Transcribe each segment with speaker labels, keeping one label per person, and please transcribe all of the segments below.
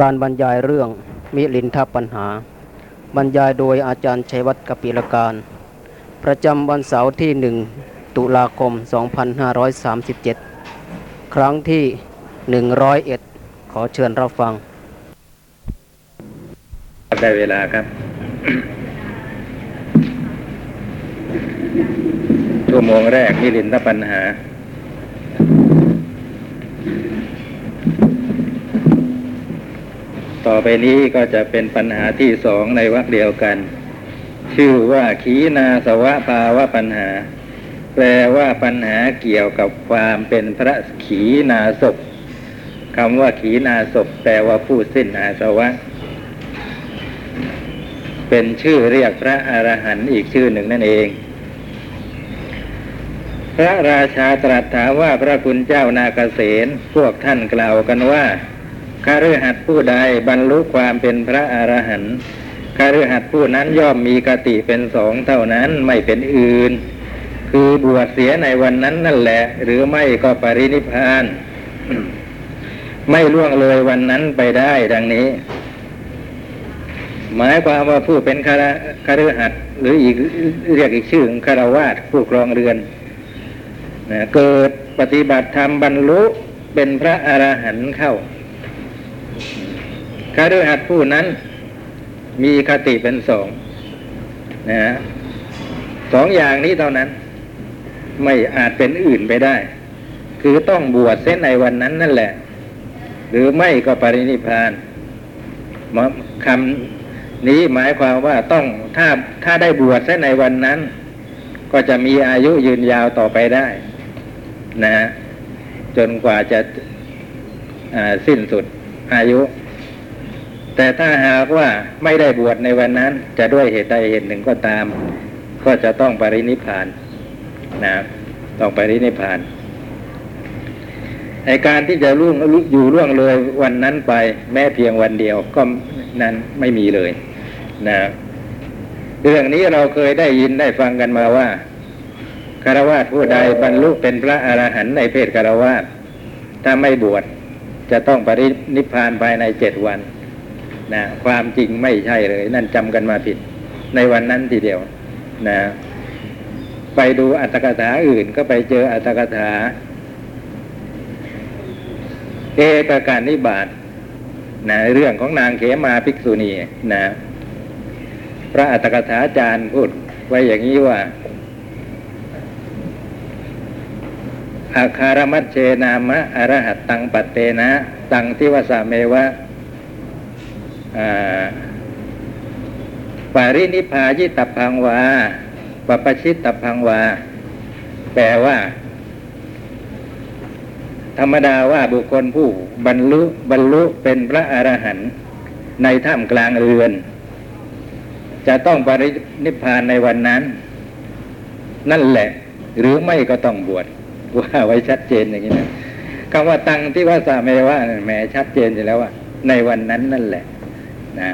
Speaker 1: การบรรยายเรื่องมิลินทปัญหา บรรยายโดยอาจารย์ชัยวัฒน์กปิลการ ประจำวันเสาร์ที่1ตุลาคม 2537 ครั้งที่ 101 ขอเชิญรับฟัง
Speaker 2: ได้เวลาครับ ชั่วโมงแรกมิลินทปัญหา ต่อไปนี้ก็จะเป็นปัญหาที่สองในวรรคเดียวกัน ชื่อว่าขีนาสวะภาวะปัญหา แปลว่าปัญหาเกี่ยวกับความเป็นพระขีนาศพคำว่าขีนาศพแปลว่าผู้สิ้นอาสวะ เป็นชื่อเรียกพระอรหันต์อีกชื่อหนึ่งนั่นเอง พระราชาตรัสถามว่าพระคุณเจ้านาเกษตพวกท่านกล่าวกันว่า คฤหัสถ์ผู้ใดบรรลุความเป็นพระอรหันต์คฤหัสถ์ผู้นั้นย่อมมีกติเป็นสองเท่านั้นไม่เป็นอื่น คือบวชเสียในวันนั้นนั่นแหละ หรือไม่ก็ปรินิพาน ไม่ล่วงเลยวันนั้นไปได้ดังนี้ หมายความว่าผู้เป็นคารคฤหัสถ์หรืออีกเรียกอีกชื่อคารวาสผู้ครองเรือนนะเกิดปฏิบัติธรรมบรรลุเป็นพระอรหันต์เข้า คฤหัสถ์ผู้นั้น มีคติเป็นสองนะสองอย่างนี้เท่านั้น ไม่อาจเป็นอื่นไปได้ คือต้องบวชเส้นในวันนั้นนั่นแหละ หรือไม่ก็ปรินิพพานคำนี้หมายความว่าต้องถ้าถ้าได้บวชเส้นในวันนั้น ก็จะมีอายุยืนยาวต่อไปได้ นะฮะจนกว่าจะสิ้นสุดอายุ แต่ถ้าหากว่าไม่ได้บวชในวันนั้น จะด้วยเหตุใดเหตุหนึ่งก็ตาม ก็จะต้องปรินิพานนะต้องปรินิพานในการที่จะล่วงอยู่ล่วงเลยวันนั้นไป แม้เพียงวันเดียวก็นั้นไม่มีเลย นะ เรื่องนี้เราเคยได้ยินได้ฟังกันมาว่าคารวะผู้ใดบรรลุเป็นพระอรหันต์ในเพศคารวะถ้าไม่บวชจะต้องปรินิพพานภายในเจ็ดวัน นะความจริงไม่ใช่เลย นั่นจำกันมาผิด ในวันนั้นทีเดียวนะไปดูอัตถกถาอื่นก็ไปเจออัตถกถา เอกการนิบาตนะเรื่องของนางเขมาภิกษุณีนะพระอัตถกถาจารย์พูดไว้อย่างนี้ว่าอาคารมัชเชนามะอรหัตตังปัตเตนะ ตังทิวสาเมวะ ปารินิพายิตพังวาปปชิตตพังวา แปลว่า ธรรมดาว่าบุคคลผู้บรรลุบรรลุเป็นพระอรหันต์ในถ้ำกลางเรือน จะต้องปรินิพานในวันนั้น นั่นแหละ หรือไม่ก็ต้องบวชว่าไว้ชัดเจนอย่างนี้นะคำว่าตังที่ว่าสาเมว่าแหมชัดเจนอยู่แล้วว่าในวันนั้นนั่นแหละ นะ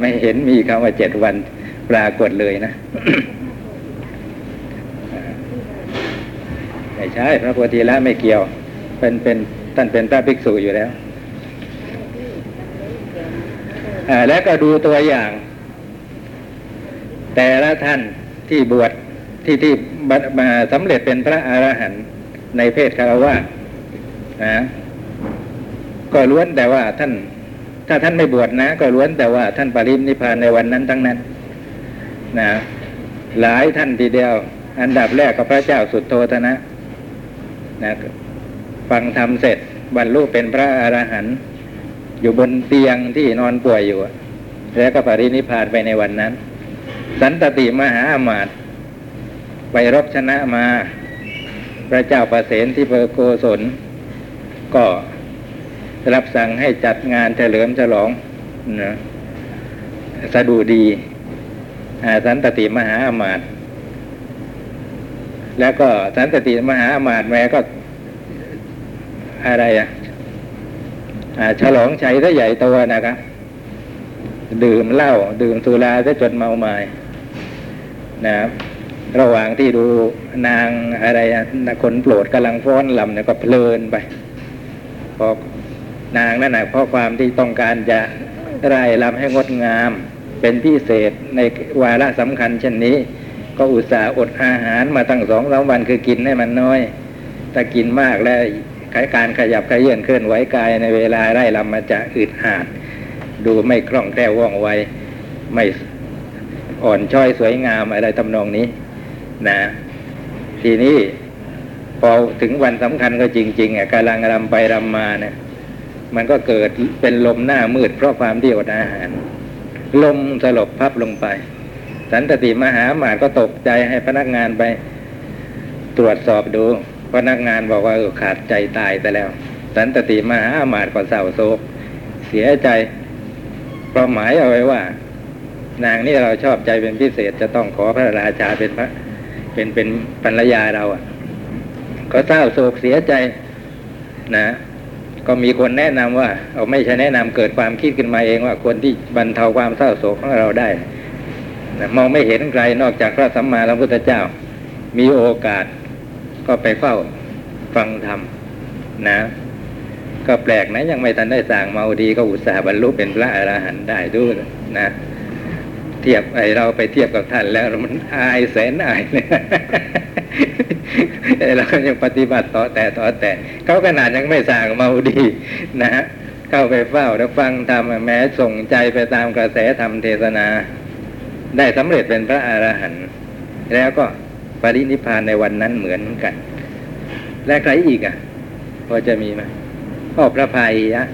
Speaker 2: ไม่เห็นมีคำว่าเจ็ดวันปรากฏเลยนะไม่ใช่พระโพธิละไม่เกี่ยว เป็นเป็นท่านเป็นพระภิกษุอยู่แล้วแล้วก็ดูตัวอย่าง แต่ละท่านที่บวชที่ที่มาสำเร็จเป็นพระอรหันต์ในเพศคารวะนะก็ล้วนแต่ว่าท่าน ถ้าท่านไม่บวชนะ ก็ล้วนแต่ว่าท่านปรินิพพานในวันนั้นทั้งนั้นนะหลายท่านทีเดียว อันดับแรกก็พระเจ้าสุดโทธนะนะฟังธรรมเสร็จบรรลุเป็นพระอรหันต์อยู่บนเตียงที่นอนป่วยอยู่ แล้วก็ปรินิพพานไปในวันนั้น สันตติมหาอมาตย์ไปรบชนะมา พระเจ้าประเสนที่เปอโกศลก็ รับสั่งให้จัดงานเฉลิมฉลองนะสะดูดีสันตติมหาอมาตย์แล้วก็สันตติมหาอมาตย์แม่ก็อะไรอะฉลองชัยซะใหญ่โตนะครับดื่มเหล้าดื่มสุราซะจนเมาไมา้นะครับระหว่างที่ดูนางอะไรคนโปรดกำลังฟ้อนลำเนี่ยก็เพลินไปพอ นางนั่นนะเพราะความที่ต้องการจะไร่ลำให้งดงาม เป็นพิเศษในวาระสำคัญเช่นนี้ ก็อุตส่าห์อดอาหารมาตั้งสองสามวันคือกินให้มันน้อย ถ้ากินมากแล้วการขยับขยื่นเคลื่อนไหวกายในเวลาไร่ลำมันจะอึดอาดดูไม่คล่องแคล่วว่องไวไม่อ่อนช้อยสวยงามอะไรทำนองนี้ นะ ทีนี้พอถึงวันสำคัญก็จริงๆอะกำลังรำไปรำมาเนี่ย มันก็เกิดเป็นลมหน้ามืดเพราะความที่อดอาหาร ลมสลบพับลงไป สันตติมหาหมาดก็ตกใจให้พนักงานไป ตรวจสอบดูพนักงานบอกว่าขาดใจตายไปแล้ว สันตติมหาหมาดก็เศร้าโศก เสียใจเพราะหมายเอาไว้ว่า นางนี่เราชอบใจเป็นพิเศษจะต้องขอพระราชาเป็นพระเป็นเป็นภรรยาเราอะก็เศร้าโศกเสียใจนะ ก็มีคนแนะนำว่าเอาไม่ใช่แนะนำเกิดความคิดขึ้นมาเองว่าคนที่บรรเทาความเศร้าโศกของเราได้นะมองไม่เห็นใครนอกจากพระสัมมาสัมพุทธเจ้า มีโอกาสก็ไปเฝ้าฟังธรรมนะ ก็แปลกนะยังไม่ทันได้สั่งเมาดีก็อุตส่าห์บรรลุเป็นพระอรหันต์ได้ด้วยนะเทียบไอเราไปเทียบกับท่านแล้วมันอายแสนอายเลย เรายังปฏิบัติต่อแต่ต่อแต่เขาขนาดยังไม่สั่งเมาดีนะฮะเข้าไปเฝ้าแล้วฟังธรรมแม้ส่งใจไปตามกระแสธรรมเทศนา ได้สำเร็จเป็นพระอรหันต์แล้วก็ปรินิพพานในวันนั้นเหมือนกัน และใครอีกอะ พอจะมีไหมพ่อพระพายยะ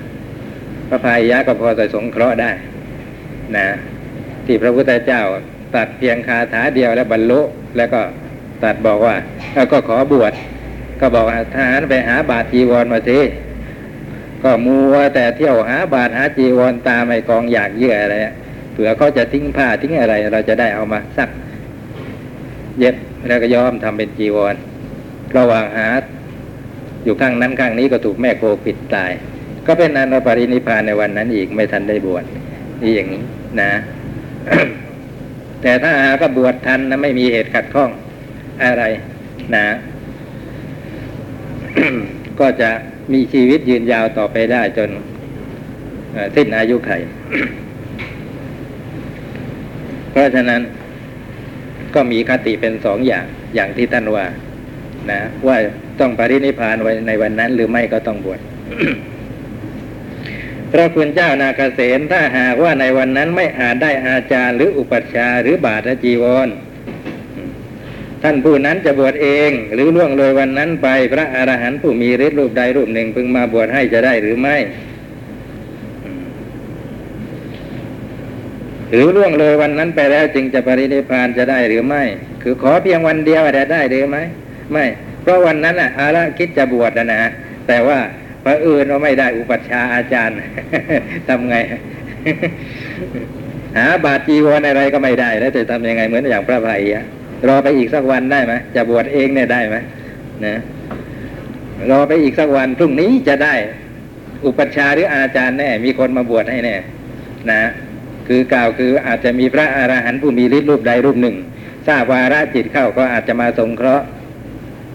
Speaker 2: พระพายยะก็พอจะสงเคราะห์ได้ นะ ที่พระพุทธเจ้าตัดเพียงคาถาเดียวแล้วบรรลุแล้วก็ ตัดบอกว่าก็ขอบวชก็บอกทหารไปหาบาทจีวรมาสิก็มัวแต่เที่ยวหาบาทหาจีวรตามไอ้กองอยากเยื่ออะไรเผื่อเขาจะทิ้งผ้าทิ้งอะไร เราจะได้เอามาซัก เย็บแล้วก็ย้อมทำเป็นจีวร ระหว่างหา อยู่ข้างนั้นข้างนี้ก็ถูกแม่โคปิดตาย ก็เป็นนันปรินิพานในวันนั้นอีกไม่ทันได้บวชนี่อย่างนี้นะ แต่ถ้าหากก็บวชทันนะไม่มีเหตุขัดข้อง อะไรนะ ก็จะมีชีวิตยืนยาวต่อไปได้จนสิ้นอายุไข เพราะฉะนั้นก็มีคติเป็นสองอย่างอย่างที่ท่านว่า นะ ว่าต้องปรินิพพานไว้ในวันนั้น หรือไม่ก็ต้องบวชพระคุณเจ้านาคเษนถ้าหากว่าในวันนั้นไม่อาจได้อาจารย์หรืออุปัชฌาย์หรือบาทจีวร ท่านผู้นั้นจะบวชเอง หรือล่วงเลยวันนั้นไป พระอรหันต์ผู้มีฤทธิ์รูปใดรูปหนึ่งพึงมาบวชให้จะได้หรือไม่ หรือล่วงเลยวันนั้นไปแล้วจึงจะปรินิพานจะได้หรือไม่ คือขอเพียงวันเดียวจะได้หรือไม่ไม่ เพราะวันนั้นอะอาละคิดจะบวชนะนะแต่ว่าพระอื่นเราไม่ได้อุปัชฌาย์อาจารย์ทำไงหาบาทจีวรอะไรก็ไม่ได้ แล้วจะทำยังไงเหมือนอย่างพระภัยอะ รอไปอีกสักวันได้ไหมจะบวชเองเนี่ยได้ไหมนะรอไปอีกสักวันพรุ่งนี้จะได้ อุปัชฌาย์หรืออาจารย์แน่ มีคนมาบวชให้แน่ นะ คือกล่าวคืออาจจะมีพระอรหันต์ผู้มีฤทธิ์รูปใดรูปหนึ่ง ทราบวาระจิตเข้าก็อาจจะมาสงเคราะห์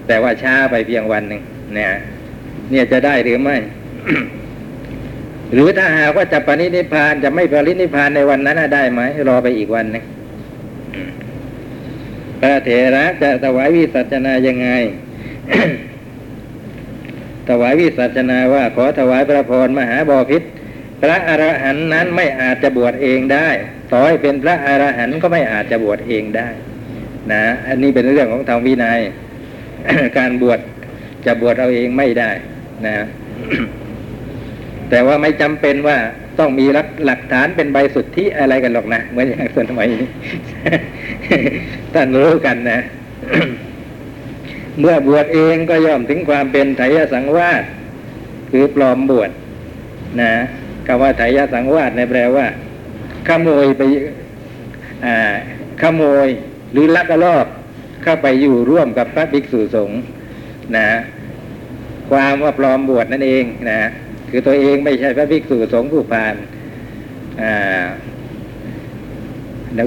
Speaker 2: แต่ว่าช้าไปเพียงวันหนึ่งเนี่ยเนี่ยจะได้หรือไม่หรือถ้าหากว่าจะปรินิพพานจะไม่ปรินิพพานในวันนั้นได้ไหมรอไปอีกวันหนึงอืม พระเถระจะถวายวิสัชนายังไง ถวายวิสัชนาว่าขอถวายพระพรมหาบอพิษพระอรหันต์นั้นไม่อาจจะบวชเองได้ ต่อให้เป็นพระอรหันต์ก็ไม่อาจจะบวชเองได้ นะ อันนี้เป็นเรื่องของธรรมวินัย การบวชจะบวชเอาเองไม่ได้ นะ แต่ว่าไม่จำเป็นว่า ต้องมีหลักหลักฐานเป็นใบสุทธิอะไรกันหรอกนะเหมือนอย่างสมัยนี้ท่านรู้กันนะ เมื่อบวชเองก็ย่อมถึงความเป็นไถยสังวาสคือปลอมบวชนะคำว่าไถยสังวาสในแปลว่า ขโมยไปอ่าขโมยหรือลักลอบเข้าไปอยู่ร่วมกับพระภิกษุสงฆ์นะ ความว่าปลอมบวชนั่นเองนะ คือตัวเองไม่ใช่พระภิกษุสงฆ์ผู้ผ่านอ่า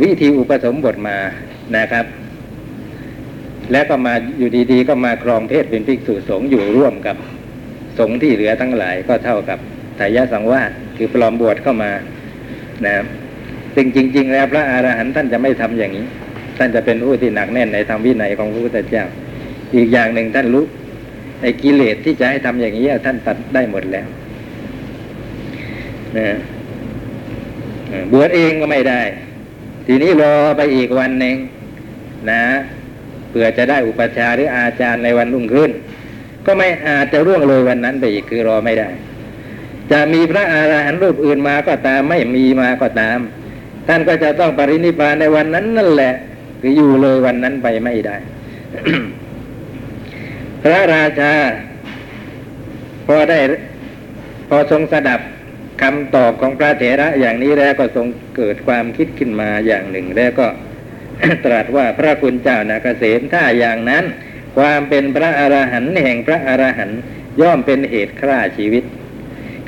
Speaker 2: วิธีอุปสมบทมานะครับ แล้วก็มาอยู่ดีๆ ก็มาครองเพศเป็นภิกษุสงฆ์อยู่ร่วมกับสงฆ์ที่เหลือทั้งหลายก็เท่ากับไถยาสังวาสคือปลอมบวชเข้ามานะครับซึ่งจริง ๆ แล้วพระอารหันต์ท่านจะไม่ทำอย่างนี้ ท่านจะเป็นผู้ที่หนักแน่นในธรรมวินัยของพระพุทธเจ้า อีกอย่างหนึ่งท่านรู้ในกิเลสที่จะให้ทำอย่างนี้ท่านตัดได้หมดแล้ว บวชเองก็ไม่ได้ ทีนี้รอไปอีกวันหนึ่งนะเพื่อจะได้อุปชาหรืออาจารย์ในวันรุ่งขึ้น ก็ไม่อาจจะร่วงเลยวันนั้นไปอีกคือรอไม่ได้ จะมีพระอาหารหันต์รูปอื่นมาก็ตามไม่มีมาก็ตาม ท่านก็จะต้องปรินิพพานในวันนั้นนั่นแหละคืออยู่เลยวันนั้นไปไม่ได้ พระราชา พอได้พอทรงสดับ คำตอบของพระเถระอย่างนี้แล้วก็ทรงเกิดความคิดขึ้นมาอย่างหนึ่ง แล้วก็ตรัสว่าพระคุณเจ้านาเกษมถ้าอย่างนั้น ความเป็นพระอรหันต์แห่งพระอรหันต์ย่อมเป็นเหตุฆ่าชีวิต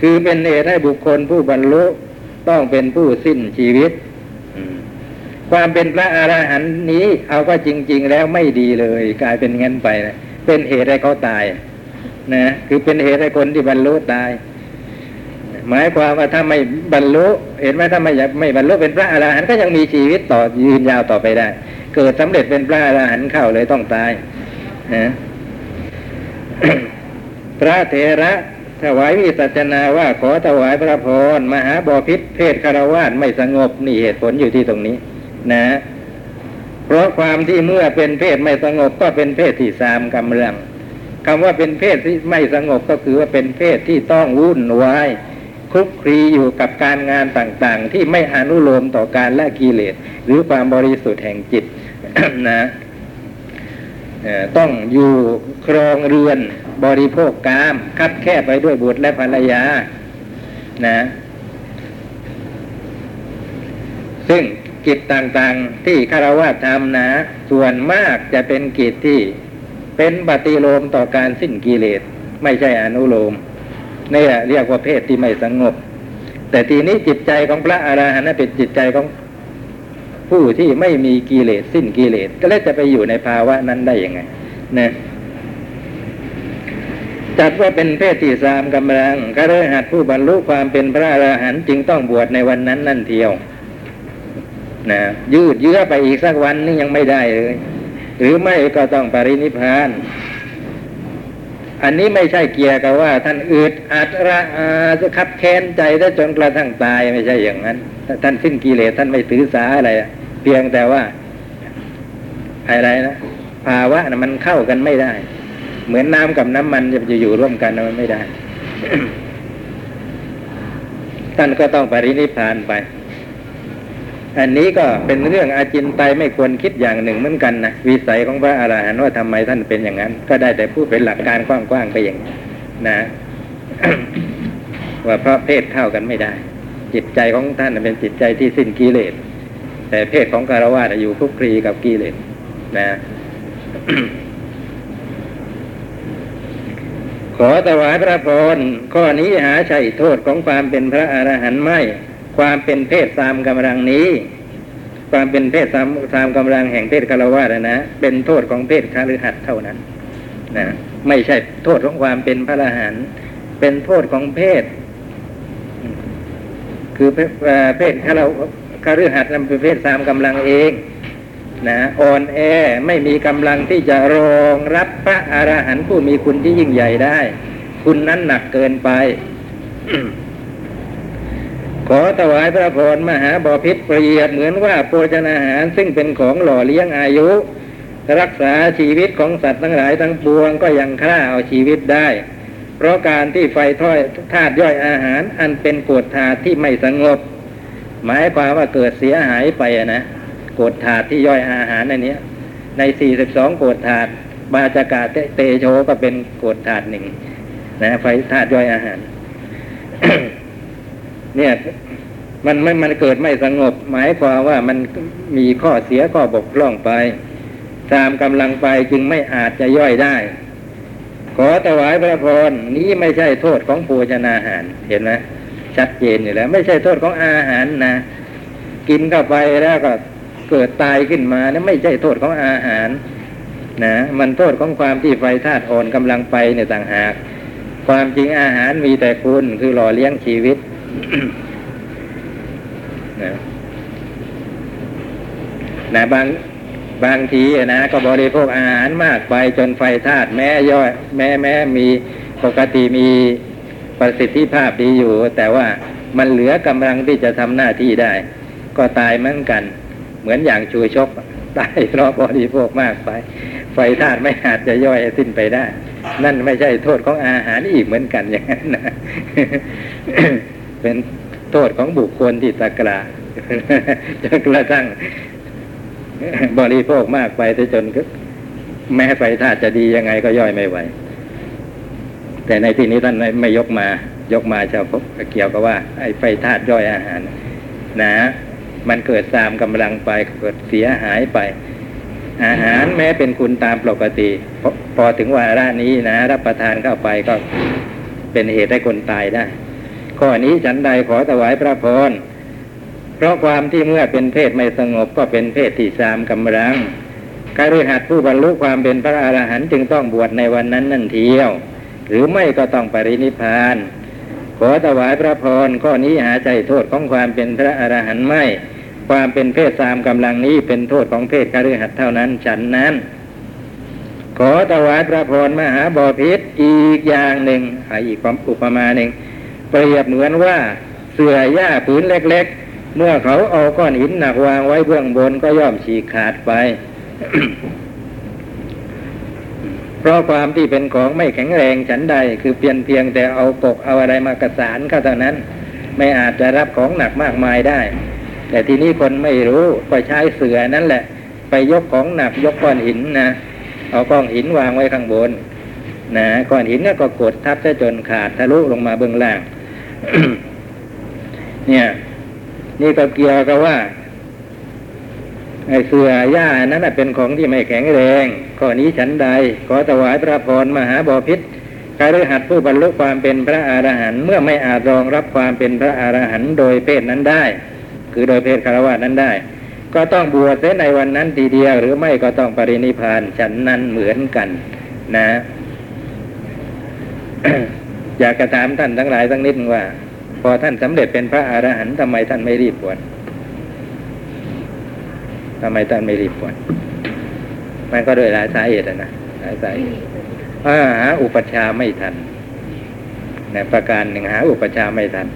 Speaker 2: คือเป็นเหตุให้บุคคลผู้บรรลุต้องเป็นผู้สิ้นชีวิต ความเป็นพระอรหันต์นี้เอาก็จริง ๆ แล้วไม่ดีเลย กลายเป็นงั้นไปนะเป็นเหตุให้เขาตายนะคือเป็นเหตุให้คนที่บรรลุตาย หมายความว่าถ้าไม่บรรลุ เห็นไหมถ้าไม่ไม่บรรลุเป็นพระอรหันต์ก็ยังมีชีวิตต่อยืนยาวต่อไปได้ เกิดสำเร็จเป็นพระอรหันต์เข้าเลยต้องตายนะพระเถระถวายวิสัชนาว่าขอถวายพระพรมหาบอพิษเพศคารวาสไม่สงบนี่เหตุผลอยู่ที่ตรงนี้ นะ เพราะความที่เมื่อเป็นเพศไม่สงบก็เป็นเพศที่สามกำลังคำว่าเป็นเพศที่ไม่สงบก็คือว่าเป็นเพศที่ต้องวุ่นวาย คลุกคลีอยู่กับการงานต่างๆ ที่ไม่อนุโลมต่อการละกิเลสหรือความบริสุทธิ์แห่งจิตนะต้องอยู่ครองเรือนบริโภคกามคับแคบไปด้วยบุตรและภรรยานะซึ่งกิจต่างๆที่คารวะทำนะ ส่วนมากจะเป็นกิจที่เป็นปฏิโลมต่อการสิ้นกิเลส ไม่ใช่อนุโลม นี่แหละเรียกว่าเพศที่ไม่สงบ แต่ทีนี้จิตใจของพระอรหันต์เป็นจิตใจของผู้ที่ไม่มีกิเลสสิ้นกิเลสก็เลยจะไปอยู่ในภาวะนั้นได้ยังไงนะจัดว่าเป็นเพศที่สามกำลังก็เลยหัดผู้บรรลุความเป็นพระอรหันต์จึงต้องบวชในวันนั้นนั่นเทียวนะยืดเยื้อไปอีกสักวันนี่ยังไม่ได้เลย หรือไม่ก็ต้องปรินิพาน อันนี้ไม่ใช่เกี่ยวกับว่า ท่านอึดอัดระอาจะขับแค้นใจได้จนกระทั่งตายไม่ใช่อย่างนั้นถ้าท่านสิ้นกิเลสท่านไม่ถือสาอะไรเพียงแต่ว่าอะไรนะภาวะนะมันเข้ากันไม่ได้ เหมือนน้ำกับน้ำมันจะอยู่ร่วมกันมันไม่ได้ ท่านก็ต้องปรินิพพานไป อันนี้ก็เป็นเรื่องอาจินไตไม่ควรคิดอย่างหนึ่งเหมือนกันนะวิสัยของพระอาหารหันต์ว่าทำไมท่านเป็นอย่างนั้น ก็ได้แต่พูดเป็นหลักการกว้างๆไปอย่างนี้นะ ว่าเพราะเพศเข้ากันไม่ได้ จิตใจของท่านเป็นจิตใจที่สิ้นกิเลสแต่เพศของคารวะอยู่คลุกคลีกับกิเลสนะขอถวายพระพรข้อนี้หาใช่โทษของความเป็นพระอรหันต์ไม่ ความเป็นเพศสามกำลังนี้ ความเป็นเพศสามสามกำลังแห่งเพศคารวะนะนะเป็นโทษของเพศคาฤหัสเท่านั้นนะไม่ใช่โทษของความเป็นพระอรหันต์เป็นโทษของเพศ คือเพศเพศคารวะคฤหัสนั้นเป็นเพศสามกำลังเองนะอ่อนแอไม่มีกำลังที่จะรองรับพระอรหันต์ผู้มีคุณที่ยิ่งใหญ่ได้ คุณนั้นหนักเกินไป ขอถวายพระพรมหาบอพิษเปรียบเหมือนว่าโภชนาหารซึ่งเป็นของหล่อเลี้ยงอายุ รักษาชีวิตของสัตว์ทั้งหลายทั้งปวงก็ยังฆ่าเอาชีวิตได้ เพราะการที่ไฟถ้อยธาตุย่อยอาหาร อันเป็นกรดธาตุที่ไม่สงบ หมายความว่าเกิดเสียหายไปอะนะกรดธาตุที่ย่อยอาหารในนี้ใน 42กรดธาตุบาจากาเตโชก็เป็นกรดธาตุหนึ่งนะไฟธาตุย่อยอาหาร เนี่ย มันไม่มันเกิดไม่สงบ หมายความว่ามันมีข้อเสียข้อบกพร่องไป ตามกำลังไปจึงไม่อาจจะย่อยได้ ขอถวายพระพรนี้ไม่ใช่โทษของโภชนาอาหารเห็นไหมชัดเจนอยู่แล้ว ไม่ใช่โทษของอาหารนะกินเข้าไปแล้วก็เกิดตายขึ้นมานะไม่ใช่โทษของอาหารนะมันโทษของความที่ไฟธาตุอ่อนกำลังไปเนี่ยต่างหาก ความจริงอาหารมีแต่คุณคือหล่อเลี้ยงชีวิต นะนะบางบางทีนะก็บริโภคอาหารมากไปจนไฟธาตุแม้ย่อย แม้แม้มีปกติมีประสิทธิภาพดีอยู่ แต่ว่ามันเหลือกำลังที่จะทำหน้าที่ได้ ก็ตายเหมือนกัน เหมือนอย่างชูชกตายเพราะบริโภคมากไป ไฟธาตุไม่อาจจะย่อยให้สิ้นไปได้ นั่นไม่ใช่โทษของอาหารอีกเหมือนกันอย่างนั้นนะ เป็นโทษของบุคคลที่ตะกร้าจนกระทั่งบริโภคมากไปจนแม้ไฟธาตุจะดียังไงก็ย่อยไม่ไหว แต่ในที่นี้ท่านไม่ยกมายกมาเฉพาะเกี่ยวกับว่า ไอ้ไฟธาตุย่อยอาหาร นะ มันเกิดตามกำลังไปเกิดเสียหายไป อาหารแม้เป็นคุณตามปกติพอพอถึงวาระนี้นะ รับประทานเข้าไปก็เป็นเหตุให้คนตายได้ ข้อนี้ฉันใดขอถวายพระพรเพราะความที่เมื่อเป็นเพศไม่สงบก็เป็นเพศที่สามกำลังการฤหัสผู้บรรลุความเป็นพระอรหันต์จึงต้องบวชในวันนั้นนั่นเทียว หรือไม่ก็ต้องปรินิพาน ขอถวายพระพรข้อนี้หาใจโทษของความเป็นพระอรหันต์ไม่ ความเป็นเพศสามกำลังนี้เป็นโทษของเพศคฤหัสถ์เท่านั้นฉันนั้น ขอถวายพระพรมหาบอพิษอีกอย่างหนึ่งอีกความอุปมาหนึ่ง เปรียบเหมือนว่าเสื่อหญ้าผืนเล็ก ๆ เมื่อเขาเอาก้อนหินหนักวางไว้เบื้องบนก็ย่อมฉีกขาดไปเพราะความที่เป็นของไม่แข็งแรงฉันใด คือเพียงเพียงแต่เอากกเอาอะไรมากระสานเข้าเท่านั้น ไม่อาจจะรับของหนักมากมายได้ แต่ทีนี้คนไม่รู้ก็ใช้เสือนั่นแหละ ไปยกของหนักยกก้อนหินนะเอาก้อนหินวางไว้ข้างบนนะก้อนหินก็กดทับซะจนขาดทะลุลงมาเบื้องล่าง เนี่ย นี่ก็เกี่ยวกับว่าไอเสือหญ้านั้นเป็นของที่ไม่แข็งแรงข้อนี้ฉันใด ขอถวายพระพรมหาบอพิษการฤหัสผู้บรรลุความเป็นพระอรหันต์เมื่อไม่อาจรองรับความเป็นพระอรหันต์โดยเพศนั้นได้ คือโดยเพศคารวะนั้นได้ ก็ต้องบวชเสในวันนั้นทีเดียวหรือไม่ก็ต้องปรินิพานฉันนั้นเหมือนกัน นะ อยากกระถามท่านทั้งหลายสักนิดว่า พอท่านสำเร็จเป็นพระอรหันต์ทำไมท่านไม่รีบบวชทำไมท่านไม่รีบบวชมันก็โดยหลายสาเหตุนะหลายสาเหตุหาอุปชาไม่ทันนะประการหนึ่งหาอุปชาไม่ทัน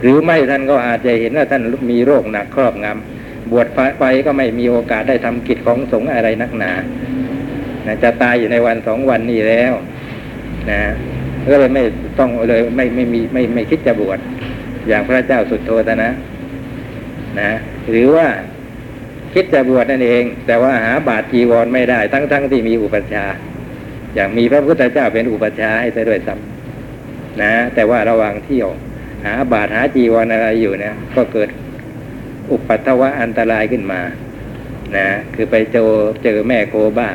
Speaker 2: หรือไม่ท่านก็อาจจะเห็นว่าท่านมีโรคหนักครอบงำบวชไปก็ไม่มีโอกาสได้ทำกิจของสงฆ์อะไรนักหนานะจะตายอยู่ในวันสองวันนี้แล้ว นะ ก็เลยไม่ต้องเลยไม่ไม่มีไม่ไม่คิดจะบวชอย่างพระเจ้าสุดโทตนะนะ หรือว่าคิดจะบวชนั่นเอง แต่ว่าหาบาตรจีวรไม่ได้ ทั้งทั้งที่มีอุปัชฌาย์อย่างมีพระพุทธเจ้าเป็นอุปัชฌาย์ให้ได้ด้วยซ้ำนะ แต่ว่าระหว่างเที่ยว หาบาตรหาจีวรอะไรอยู่เนี่ยก็เกิดอุปัตถวะอันตรายขึ้นมานะคือไปเจอเจอแม่โคบ้า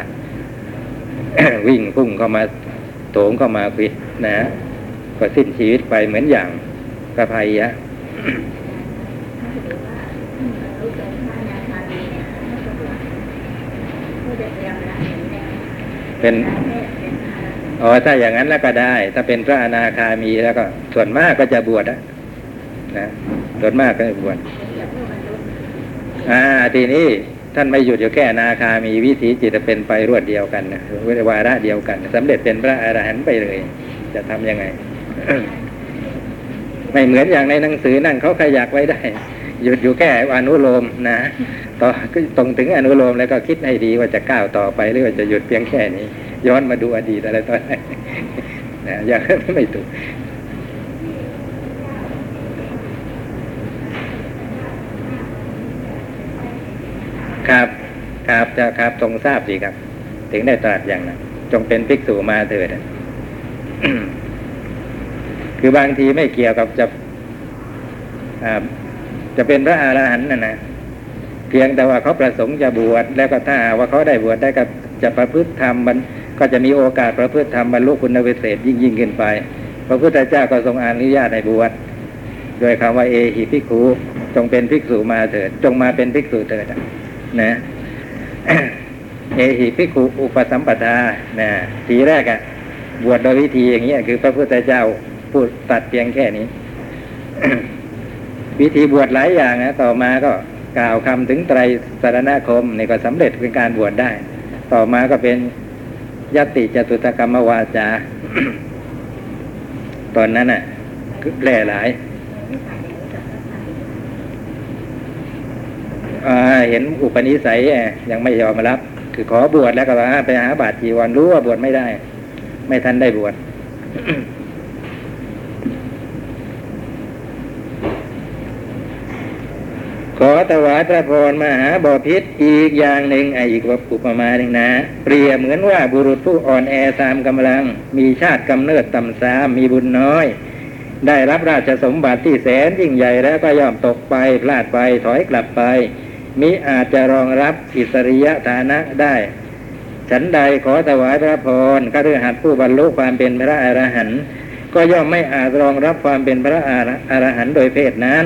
Speaker 2: วิ่งพุ่งเข้ามาโถงเข้ามาปิด นะก็สิ้นชีวิตไปเหมือนอย่างกระภัยยะเป็นอ๋อถ้าอย่างนั้นแล้วก็ได้ ถ้าเป็นพระอนาคามีแล้วก็ ส่วนมากก็จะบวชนะนะส่วนมากก็จะบวชอ่า ทีนี้ท่านไม่หยุดอยู่แค่อนาคามีวิถีจิตเป็นไปรวดเดียวกันนะวาระเดียวกันสำเร็จเป็นพระอรหันต์ไปเลย จะทำยังไง ไม่เหมือนอย่างในหนังสือนั่นเขาขยักไว้ได้ หยุดอยู่แค่อนุโลมนะต่อก็ตรงถึงอนุโลมแล้วก็คิดให้ดีว่าจะก้าวต่อไปหรือว่าจะหยุดเพียงแค่นี้ ย้อนมาดูอดีตอะไรตออะไรนนะอย่างนั้นไม่ถูกครับครับจะครับทรงทราบสิครับ ถึงได้ตรัสอย่างนั้นจงเป็นภิกษุมาเถิด คือบางทีไม่เกี่ยวกับจะจะเป็นพระอรหันต์นะนะเพียงแต่ว่าเขาประสงค์จะบวชแล้วก็ถ้าว่าเขาได้บวชได้ก็จะประพฤติธรรมมันก็จะมีโอกาสประพฤติธรรมบรรลุคุณวิเศษยิ่งยิ่งขึ้นไป พระพุทธเจ้าก็ทรงอนุญาตในบวชโดยคำว่าเอหิภิกขุจงเป็นภิกษุมาเถิด จงมาเป็นภิกษุเถิดนะ เอหิภิกขุอุปสัมปทานะทีแรกอะ่ะ บวชโดยวิธีอย่างนี้คือพระพุทธเจ้าพูดตัดเพียงแค่นี้ วิธีบวชหลายอย่างนะต่อมาก็กล่าวคำถึงไตรสารณคมนี่ก็สำเร็จเป็นการบวชได้ ต่อมาก็เป็นยติจตุตกรรมวาจา ตอนนั้นน่ะคือแพร่หลายาเห็นอุปนิสัยยังไม่ยอมรับ คือขอบวชแล้วก็ไปหาบาตรจีวรรู้ว่าบวชไม่ได้ ไม่ทันได้บวชขอถวายพระพรมหาบอพิษอีกอย่างหนึ่งไอ้อีกว่าอุปมาหนึ่งนะเปรียบเหมือนว่าบุรุษผู้อ่อนแอตามกำลัง มีชาติกำเนิดต่ำซามมีบุญน้อย ได้รับราชสมบัติที่แสนยิ่งใหญ่แล้วก็ย่อมตกไป พลาดไปถอยกลับไปมิอาจจะรองรับอิสริยฐานะได้ ฉันใดขอถวายพระพรก็เรือหัดผู้บรรลุความเป็นพระอรหันต์ก็ย่อมไม่อาจรองรับความเป็นพระอรหันต์โดยเพศนั้น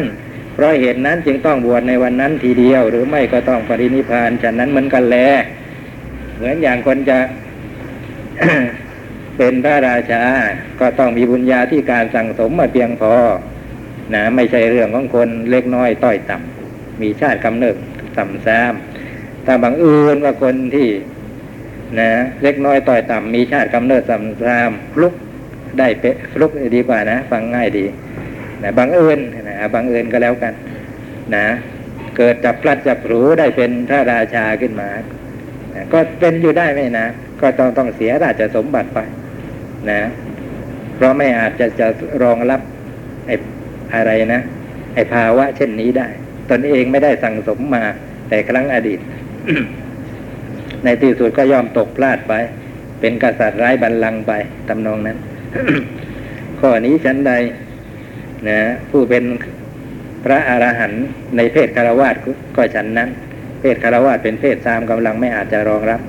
Speaker 2: เพราะเหตุนั้นจึงต้องบวชในวันนั้นทีเดียว หรือไม่ก็ต้องปรินิพพานฉะนั้นเหมือนกันแล เหมือนอย่างคนจะเป็นพระราชา ก็ต้องมีบุญญาที่การสั่งสมมาเพียงพอนะไม่ใช่เรื่องของคนเล็กน้อยต้อยต่ำมีชาติกำเนิดต่ำซามถ้าบังเอิญว่าคนที่ นะเล็กน้อยต้อยต่ำมีชาติกำเนิดต่ำซามฟลุกได้เป๊ะฟลุกดีกว่านะ ฟังง่ายดีนะบังเอิญนะบังเอิญก็แล้วกัน นะ เกิดจับพลัดจับผลูได้เป็นพระราชาขึ้นมานะก็เป็นอยู่ได้ไหมนะก็ต้องต้องเสียราชสมบัติไป นะ เพราะไม่อาจจะจะรองรับไอ้อะไรนะไอ้ภาวะเช่นนี้ได้ ตนเองไม่ได้สั่งสมมาแต่ครั้งอดีต ในที่สุดก็ยอมตกพลาดไป เป็นกษัตริย์ร้ายบัลลังก์ไปตำนองนั้น ข้อนี้ฉันใดนะผู้เป็นพระอรหันต์ในเพศคารวาสก็ฉันนั้น เพศคารวาสเป็นเพศสามกำลังไม่อาจจะรองรับ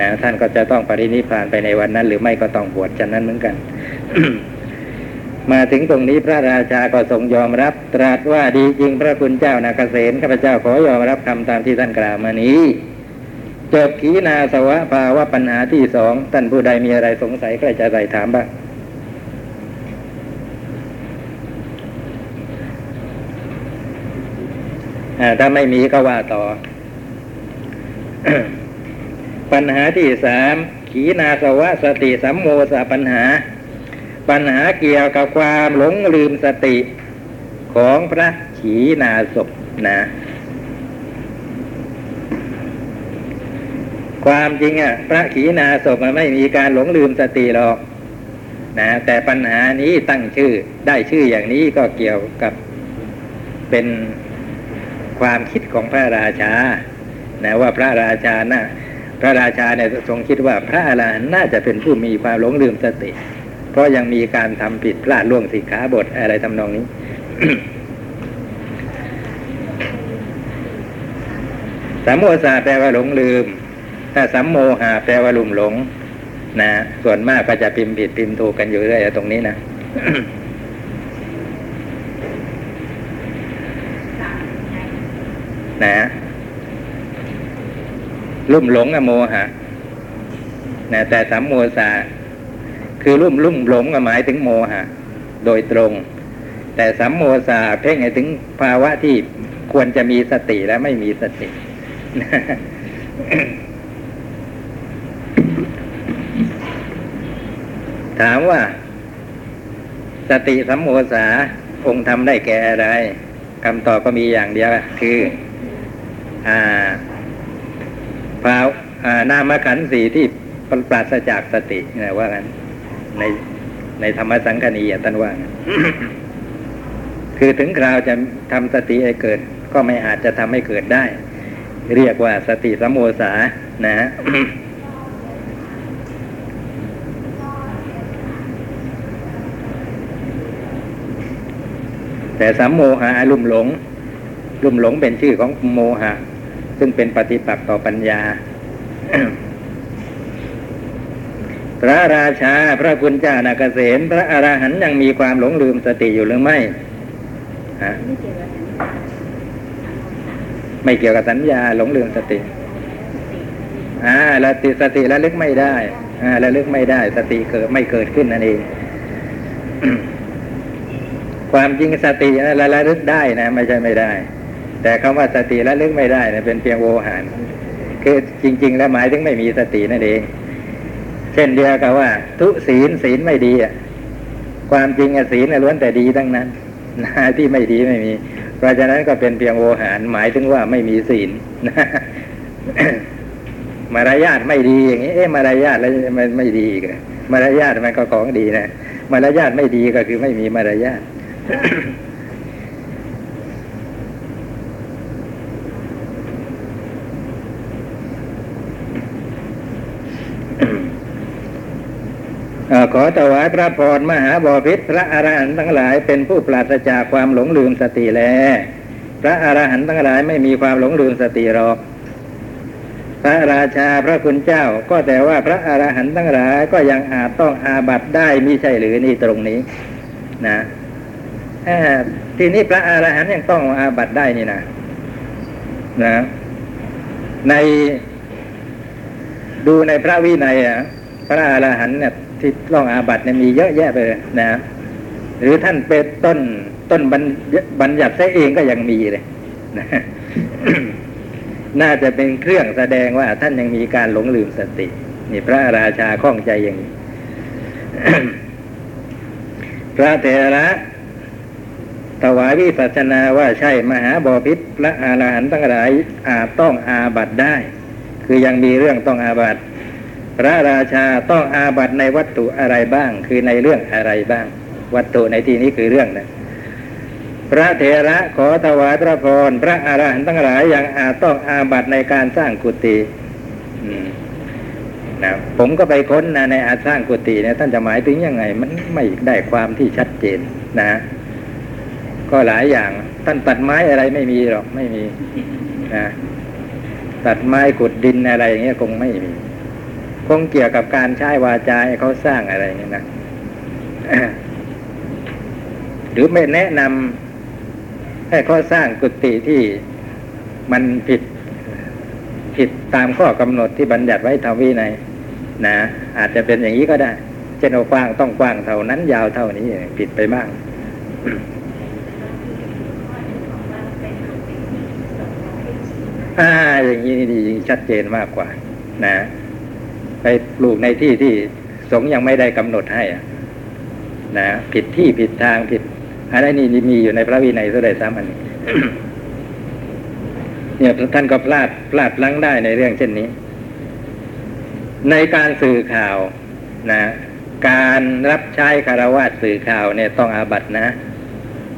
Speaker 2: นะท่านก็จะต้องปรินิพพานไปในวันนั้น หรือไม่ก็ต้องบวชฉะนั้นเหมือนกัน มาถึงตรงนี้พระราชาก็ทรงยอมรับ ตรัสว่าดีจริงพระคุณเจ้านาเกษตรข้าพเจ้าขอยอมรับคำตามที่ท่านกล่าวมานี้ จบขีนาสวะภาวะปัญหาที่สองท่านผู้ใดมีอะไรสงสัยก็จะใส่ถามบ้างถ้าไม่มีก็ว่าต่อ ปัญหาที่สามขีนาสวะสติสัมโมสะปัญหา ปัญหาเกี่ยวกับความหลงลืมสติของพระขีนาศพนะ ความจริงอะพระขีนาศพมันไม่มีการหลงลืมสติหรอกนะแต่ปัญหานี้ตั้งชื่อได้ชื่ออย่างนี้ก็เกี่ยวกับเป็นความคิดของพระราชานะว่าพระราชาน่ะพระราชาเนี่ยทรงคิดว่าพระอรหันต์น่าจะเป็นผู้มีความหลงลืมสติ เพราะยังมีการทำผิดพลาดล่วงสิกขาบทอะไรทำนองนี้สัมโมสาแปลว่าหลงลืม ถ้าสัมโมหะแปลว่าลุ่มหลง นะส่วนมากก็จะพิมพ์ผิดพิมพ์ถูกกันอยู่เรื่อยตรงนี้นะนะลุ่มหลงอโมหะนะแต่สัมโมสาคือลุ่มลุ่มหลงก็หมายถึงโมหะ โดยตรง แต่สัมโมสาเพ่งให้ถึงภาวะที่ควรจะมีสติและไม่มีสติ ถามว่า สติสัมโมสาองค์ทำได้แก่อะไรคำตอบก็มีอย่างเดียวคืออ่าภาวานามขันธ์สีที่ปราศจากสตินะว่างั้นในในธรรมสังคณีอะท่านว่างั้นคือถึงคราวจะทำสติให้เกิด ก็ไม่อาจจะทำให้เกิดได้ เรียกว่าสติสัมโมสานะ แต่สัมโมหะลุ่มหลง ลุ่มหลงเป็นชื่อของโมหะ ซึ่งเป็นปฏิปักษ์ต่อปัญญา พระราชาพระคุณเจ้านาเกษมพระอรหันยังมีความหลงลืมสติอยู่หรือไม่ฮะไม่เกี่ยวกับสัญญาหลงลืมสติอ่าละติสติระลึกไม่ได้อ่าระลึกไม่ได้ สติเกิดไม่เกิดขึ้นนั่นเอง ความจริงสตินะระระลึกได้นะ ไม่ใช่ไม่ได้ แต่คำว่าสติระลึกไม่ได้นะเป็นเพียงโวหารคือจริง ๆ แล้วหมายถึงไม่มีสตินั่นเอง เช่นเดียวกับว่า ทุศีลศีลไม่ดีอะความจริงศีลน่ะล้วนแต่ดีทั้งนั้นนะที่ไม่ดีไม่มี เพราะฉะนั้นก็เป็นเพียงโวหาร หมายถึงว่าไม่มีศีลนะมารยาทไม่ดีอย่างนี้เอ๊ะมารยาทแล้วมันไม่ดีอีกนมารยาทมันก็ของดีนะมารยาทไม่ดีก็คือไม่มีมารยาท ขอถวายพระพรมหาบอพิษพระอรหันต์ทั้งหลายเป็นผู้ปราศจากความหลงลืมสติแล พระอรหันต์ทั้งหลายไม่มีความหลงลืมสติหรอก พระราชาพระคุณเจ้าก็แต่ว่าพระอรหันต์ทั้งหลายก็ยังอาจต้องอาบัตได้มิใช่หรือนี่ตรงนี้ นะ ทีนี้พระอรหันต์ยังต้องอาบัตได้นี่นะนะ ในดูในพระวินัยอะพระอรหันต์เนี่ยที่ต้องอาบัตเนี่ยมีเยอะแยะไปเลยนะ หรือท่านเป็นต้นต้นบัญบัญญัติเองก็ยังมีเลยนะน่าจะเป็นเครื่องแสดงว่าท่านยังมีการหลงลืมสติ นี่พระราชาข้องใจอย่างนี้ พระเถระ ถวายวิปัสนาว่าใช่มหาบอพิษพระอรหันต์ทั้งหลายอาจต้องอาบัตได้ คือยังมีเรื่องต้องอาบัตพระราชาต้องอาบัตในวัตถุอะไรบ้าง คือในเรื่องอะไรบ้าง วัตถุในที่นี้คือเรื่องนะพระเถระขอถวายพระพรพระอรหันต์ทั้งหลายยังอาจต้องอาบัตในการสร้างกุฏินะผมก็ไปค้นนะในอาสร้างกุฏิเนี่ยท่านจะหมายถึงยังไง มันไม่ได้ความที่ชัดเจนนะ ก็หลายอย่าง ท่านตัดไม้อะไรไม่มีหรอกไม่มีนะตัดไม้ขุดดินอะไรอย่างเงี้ยคงไม่มี คงเกี่ยวกับการใช้วาจาให้เขาสร้างอะไรอย่างเงี้ยนะหรือไม่แนะนำให้เขาสร้างกุฏิที่มันผิดผิดตามข้อกำหนดที่บัญญัติไว้ทำวินัยนะอาจจะเป็นอย่างนี้ก็ได้ เช่นเอากว้างต้องกว้างเท่านั้นยาวเท่านี้ผิดไปบ้าง อ่าอย่างนี้ดีชัดเจนมากกว่า นะไปปลูกในที่ที่สงยังไม่ได้กำหนดให้อะนะผิดที่ผิดทางผิดอะไรนี่มีอยู่ในพระวินัยสุดใดซ้ำอันเนี่ยท่านก็พลาดพลาดลั้งได้ในเรื่องเช่นนี้ ในการสื่อข่าวนะ การรับใช้คารวะสื่อข่าวเนี่ยต้องอาบัตนะ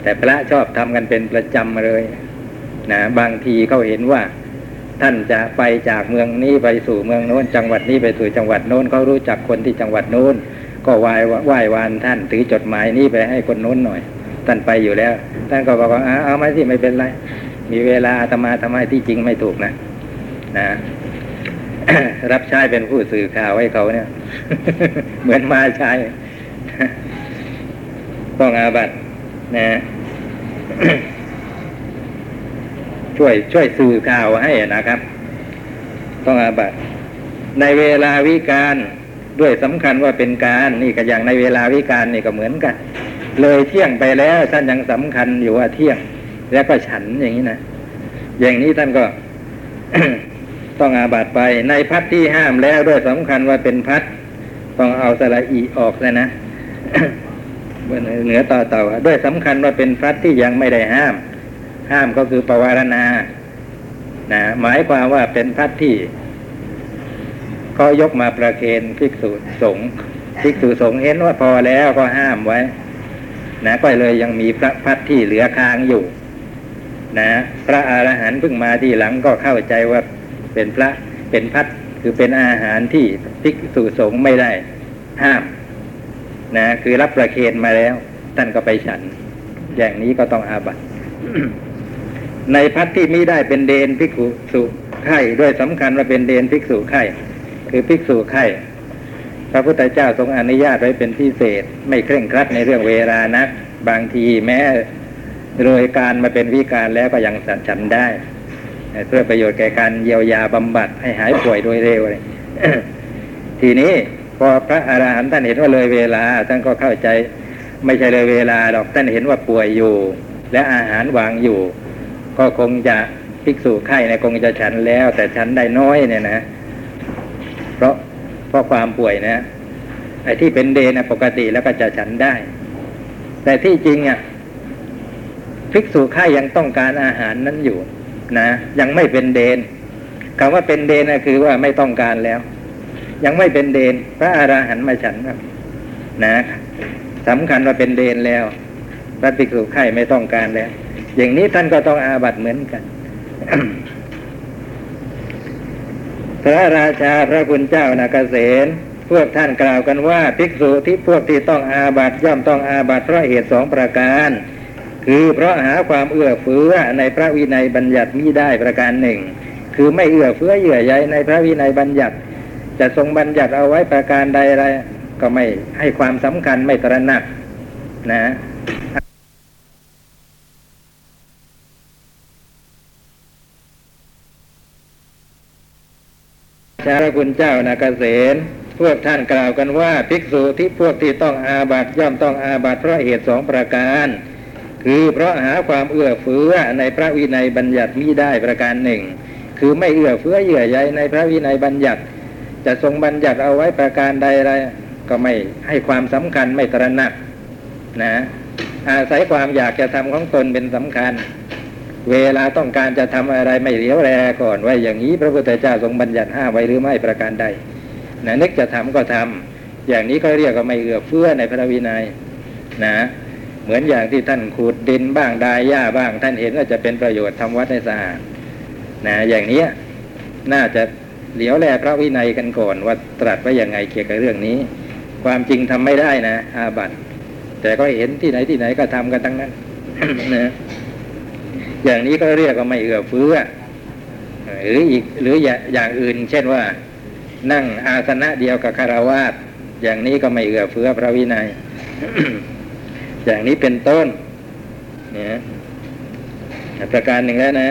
Speaker 2: แต่พระชอบทำกันเป็นประจำเลยนะบางทีเขาเห็นว่า ท่านจะไปจากเมืองนี้ไปสู่เมืองโน้น จังหวัดนี้ไปสู่จังหวัดโน้นเขารู้จักคนที่จังหวัดโน้น ก็ไหว้ไหว้วานท่านถือจดหมายนี้ไปให้คนโน้นหน่อย ท่านไปอยู่แล้ว ท่านก็บอกว่าเอาเอามาสิไม่เป็นไร มีเวลาอาตมาทำไมที่จริงไม่ถูกนะนะรับใช้เป็นผู้สื่อข่าวให้เขาเนี่ย เหมือนมาใช้ต้องอาบัตนะ ช่วย ช่วยสื่อข่าวให้นะครับ ต้องอาบัตในเวลาวิการด้วยสำคัญว่าเป็นการนี่ก็อย่างในเวลาวิการนี่ก็เหมือนกัน เลยเที่ยงไปแล้วท่านยังสำคัญอยู่ว่าเที่ยง แล้วก็ฉันอย่างนี้นะอย่างนี้ท่านก็ต้องอาบัตไปในพัดที่ห้ามแล้วด้วยสำคัญว่าเป็นพัดต้องเอาสระอีออกแล้วนะเหนือต่อเต่าด้วยสำคัญว่าเป็นพัดที่ยังไม่ได้ห้าม ห้ามก็คือปวารณานะหมายความว่าเป็นพัดที่ก็ยกมาประเคนภิกษุสงฆ์ภิกษุสงฆ์เห็นว่าพอแล้วก็ห้ามไว้ นะก็เลยยังมีพระพัดที่เหลือค้างอยู่ นะ พระอรหันต์เพิ่งมาที่หลังก็เข้าใจว่าเป็นพระเป็นพัดคือเป็นอาหารที่ภิกษุสงฆ์ไม่ได้ห้าม นะคือรับประเคนมาแล้ว ท่านก็ไปฉัน อย่างนี้ก็ต้องอาบัติ ในพัดที่มิได้เป็นเดนภิกษุไข่ด้วยสำคัญว่าเป็นเดนภิกษุไข่คือภิกษุไข่พระพุทธเจ้าทรงอนุญาตไว้เป็นพิเศษ ไม่เคร่งครัดในเรื่องเวลานะบางทีแม้เลยการมาเป็นวิการแล้วก็ยังสัฉันได้ เพื่อประโยชน์แก่การเยียวยาบำบัดให้หายป่วยโดยเร็วเลยทีนี้พอพระอาหารหันต์ท่านเห็นว่าเลยเวลาท่านก็เข้าใจ ไม่ใช่เลยเวลาหรอกท่านเห็นว่าป่วยอยู่ และอาหารวางอยู่ ก็คงจะภิกษุไข้เนี่ยคงจะฉันแล้ว แต่ฉันได้น้อยเนี่ยนะ เพราะเพราะความป่วยนะไอ้ที่เป็นเดนะปกติแล้วก็จะฉันได้ แต่ที่จริงอะภิกษุไข้ยังต้องการอาหารนั้นอยู่ นะยังไม่เป็นเดนคำว่าเป็นเดนนะคือว่าไม่ต้องการแล้ว ยังไม่เป็นเดน พระอาราหันต์มาฉันครับนะสำคัญว่าเป็นเดนแล้วพระภิกษุไข้ไม่ต้องการแล้ว อย่างนี้ท่านก็ต้องอาบัตเหมือนกันพระราชาพระคุณเจ้านาเกษตพวกท่านกล่าวกันว่าภิกษุที่พวกที่ต้องอาบัตย่อมต้องอาบัตเพราะเหตุสองประการ คือเพราะหาความเอื้อเฟื้อในพระวินัยบัญญัติมิได้ประการหนึ่ง คือไม่เอื้อเฟื้อเยื่อใยในพระวินัยบัญญัติ จะทรงบัญญัติเอาไว้ประการใดอะไรก็ไม่ให้ความสำคัญไม่ตระหนักนะ ชาลคุณเจ้านาเกษตรพวกท่านกล่าวกันว่าภิกษุที่พวกที่ต้องอาบัตย่อมต้องอาบัตเพราะเหตุสองประการ คือเพราะหาความเอื้อเฟื้อในพระวินัยบัญญัติมิได้ประการหนึ่ง คือไม่เอื้อเฟื้อเยื่อใยในพระวินัยบัญญัติ จะทรงบัญญัติเอาไว้ประการใดอะไรก็ไม่ให้ความสำคัญไม่ตระหนักนะอาศัยความอยากจะทำของตนเป็นสำคัญ เวลาต้องการจะทำอะไรไม่เหลียวแลก่อนไว่าอย่างนี้ พระพุทธเจ้าทรงบัญญัติห้าไว้หรือไม่ประการใดนะนึกจะทำก็ทำอย่างนี้ก็เรียกว่าไม่เอื้อเฟื้อในพระวินัยนะเหมือนอย่างที่ท่านขูดดินบ้างดายหญ้าบ้าง ท่านเห็นว่าจะเป็นประโยชน์ทำวัดให้สะอาดนะอย่างนี้น่าจะเหลียวแลพระวินัยกันก่อนว่าตรัสไว้อย่างไงเกี่ยวกับเรื่องนี้ ความจริงทำไม่ได้นะอาบัติแต่ก็เห็นที่ไหนที่ไหนก็ทำกันทั้งนั้นนะ อย่างนี้ก็เรียกว่าไม่เอื้อเฟื้อหรืออีกหรืออย่างอื่น เช่นว่า นั่งอาสนะเดียวกับคารวาสอย่างนี้ก็ไม่เอื้อเฟื้อพระวินัย อย่างนี้เป็นต้นเนี่ยประการหนึ่งแล้วนะ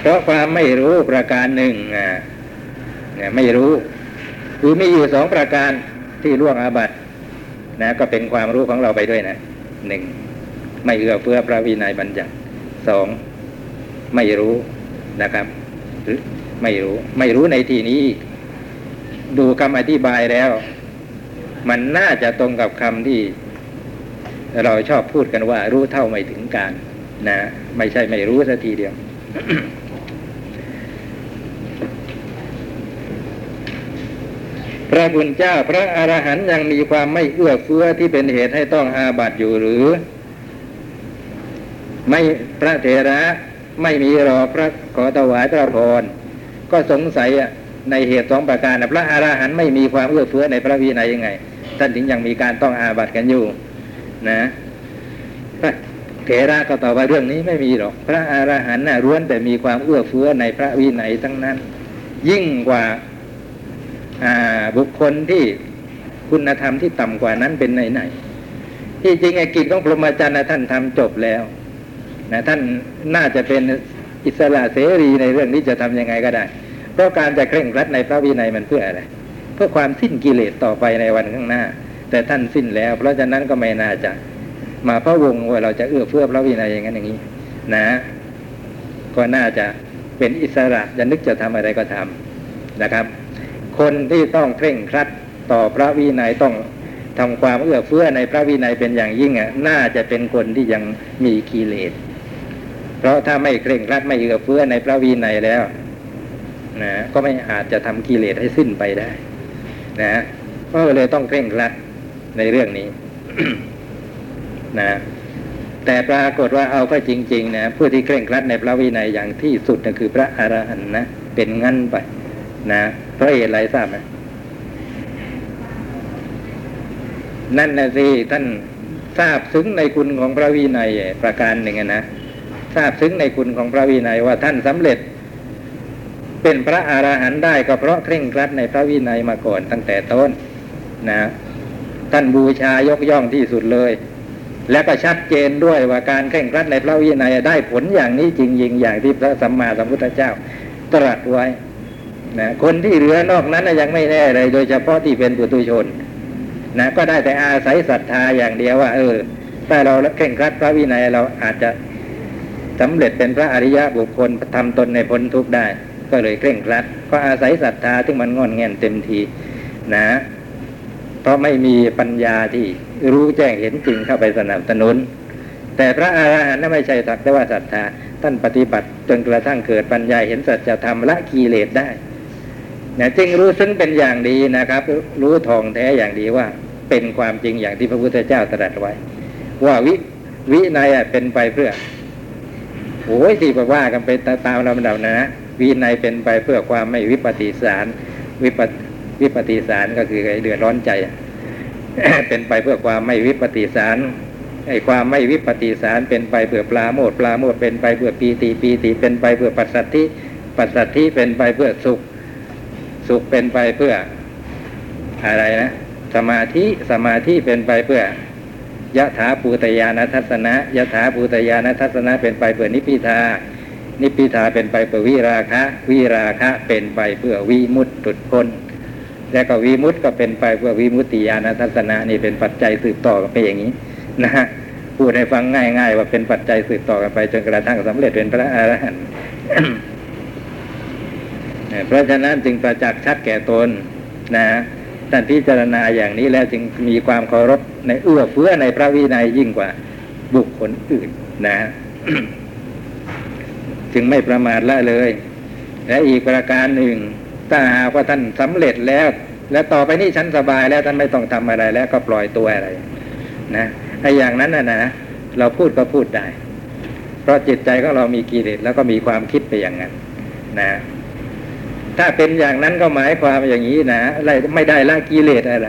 Speaker 2: เพราะความไม่รู้ประการหนึ่งอะเนี่ยไม่รู้คือมีอยู่สองประการที่ล่วงอาบัตินะ ก็เป็นความรู้ของเราไปด้วยนะหนึ่งไม่เอื้อเฟื้อพระวินัยบัญญัติ สองไม่รู้นะครับ หรือไม่รู้ ไม่รู้ในที่นี้ ดูคำอธิบายแล้ว มันน่าจะตรงกับคำที่ เราชอบพูดกันว่า รู้เท่าไม่ถึงการนะไม่ใช่ไม่รู้สัทีเดียว พระบุญเจ้าพระอรหันต์ยังมีความไม่เอื้อเฟื้อที่เป็นเหตุให้ต้องอาบัติอยู่หรือ ไม่พระเถระไม่มีรอพระขอถวายพระพรก็สงสัยในเหตุสองประการพระอรหันต์ไม่มีความเอื้อเฟื้อในพระวินัยยังไงท่านถึงยังมีการต้องอาบัติกันอยู่ นะพระเถระก็ตอบว่าเรื่องนี้ไม่มีหรอก พระอรหันต์น่ะล้วนแต่มีความเอื้อเฟื้อในพระวินัยทั้งนั้น ยิ่งกว่าบุคคลที่คุณธรรมที่ต่ำกว่านั้นเป็นไหนไหนที่จริงไอ้กิจของพรหมจรรย์ท่านทำจบแล้ว นะท่านน่าจะเป็นอิสระเสรีในเรื่องนี้จะทํำยังไงก็ได้ เพราะการจะเคร่งครัดในพระวินัยมันเพื่ออะไร เพื่อความสิ้นกิเลสต่อไปในวันข้างหน้า แต่ท่านสิ้นแล้ว เพราะฉะนั้นก็ไม่น่าจะมาพระวงว่าเราจะเอื้อเฟื้อพระวินัยอย่างนั้นอย่างนี้ นะ ก็น่าจะเป็นอิสระจะนึกจะทำอะไรก็ทำนะครับ คนที่ต้องเคร่งครัดต่อพระวินัยต้องทำความเอื้อเฟื้อในพระวินัยเป็นอย่างยิ่งอะน่าจะเป็นคนที่ยังมีกิเลส เพราะถ้าไม่เคร่งรัดไม่เอื้อเฟื้อในพระวินัยแล้วนะก็ไม่อาจจะทำกิเลสให้สิ้นไปได้ นะก็เลยต้องเคร่งรัดในเรื่องนี้นะแต่ปรากฏว่าเอาก็จริง ๆ นะผู้ที่เคร่งครัดในพระวินัยอย่างที่สุดนะคือพระอรหันต์นะเป็นงั้นไป นะเพราะเหตุไรทราบไหมนั่นนะสิท่านทราบซึ้งในคุณของพระวินัยประการหนึ่งนะ ทราบซึ้งในคุณของพระวินัยว่าท่านสำเร็จ เป็นพระอรหันต์ได้ก็เพราะเคร่งครัดในพระวินัยมาก่อนตั้งแต่ต้นนะท่านบูชายกย่องที่สุดเลย และก็ชัดเจนด้วยว่าการเคร่งครัดในพระวินัยได้ผลอย่างนี้จริงๆอย่างที่พระสัมมาสัมพุทธเจ้าตรัสไว้นะคนที่เหลือนอกนั้นยังไม่แน่เลย โดยเฉพาะที่เป็นปุถุชนนะก็ได้แต่อาศัยศรัทธาอย่างเดียวว่า เออถ้าเราเคร่งครัดพระวินัยเราอาจจะ สำเร็จเป็นพระอริยะบุคคลทำตนในพ้นทุกข์ได้ ก็เลยเคร่งครัด ก็อาศัยศรัทธาที่มันงอนแงนเต็มทีนะ เพราะไม่มีปัญญาที่รู้แจ้งเห็นจริงเข้าไปสนับสนุน แต่พระอาหารหันต์ไม่ใช่สักแต่ว่าศรัทธาท่านปฏิบัติจนกระทั่งเกิดปัญญาเห็นสัจธรรมละกิเลสได้นะจึงรู้ซึ่งเป็นอย่างดีนะครับ รู้ทองแท้อย่างดีว่าเป็นความจริงอย่างที่พระพุทธเจ้าตรัสไว้ ว่าวิวินัยเป็นไปเพื่อ โอ้ยที่ว่ากันไปตามลำดับนะวินัยเป็นไปเพื่อความไม่วิปฏิสารวิปวิปฏิสารก็คือไอเดือดร้อนใจเป็นไปเพื่อความไม่วิปฏิสารไอความไม่วิปฏิสารเป็นไปเพื่อปลาโมดปลาโมดเป็นไปเพื่อปีติปีติเป็นไปเพื่อปัสสัทธิปัสสัทธิเป็นไปเพื่อสุข สุขเป็นไปเพื่ออะไรนะ สมาธิสมาธิเป็นไปเพื่อ ยะถาภูตยานัทัศนะยะถาภูตยานัทัศนะเป็นไปเพื่อนิพพิทา นิพพิทาเป็นไปเพื่อวิราคะ วิราคะเป็นไปเพื่อวิมุตตุดพ้นแล้วก็วิมุตติก็เป็นไปเพื่อวิมุตติญาณทัศนะนี่เป็นปัจจัยสืบต่อกันไปอย่างนี้นะฮะพูดให้ฟังง่าย ๆ ว่าเป็นปัจจัยสืบต่อกันไป จนกระทั่งสำเร็จเป็นพระอรหันต์เพราะฉะนั้นจึงประจักษ์ชัดแก่ตนนะ ท่านพิจารณาอย่างนี้แล้วจึงมีความเคารพในเอื้อเฟื้อในพระวินัยยิ่งกว่าบุคคลอื่นนะ จึงไม่ประมาทละเลย และอีกประการหนึ่ง ถ้าหากว่าท่านสำเร็จแล้ว และต่อไปนี้ฉันสบายแล้วท่านไม่ต้องทำอะไรแล้วก็ปล่อยตัวอะไร นะไอ้อย่างนั้นนะนะเราพูดก็พูดได้ เพราะจิตใจของเรามีกิเลสแล้วก็มีความคิดไปอย่างนั้น นะ ถ้าเป็นอย่างนั้นก็หมายความอย่างนี้นะอะไรไม่ได้ละกิเลสอะไร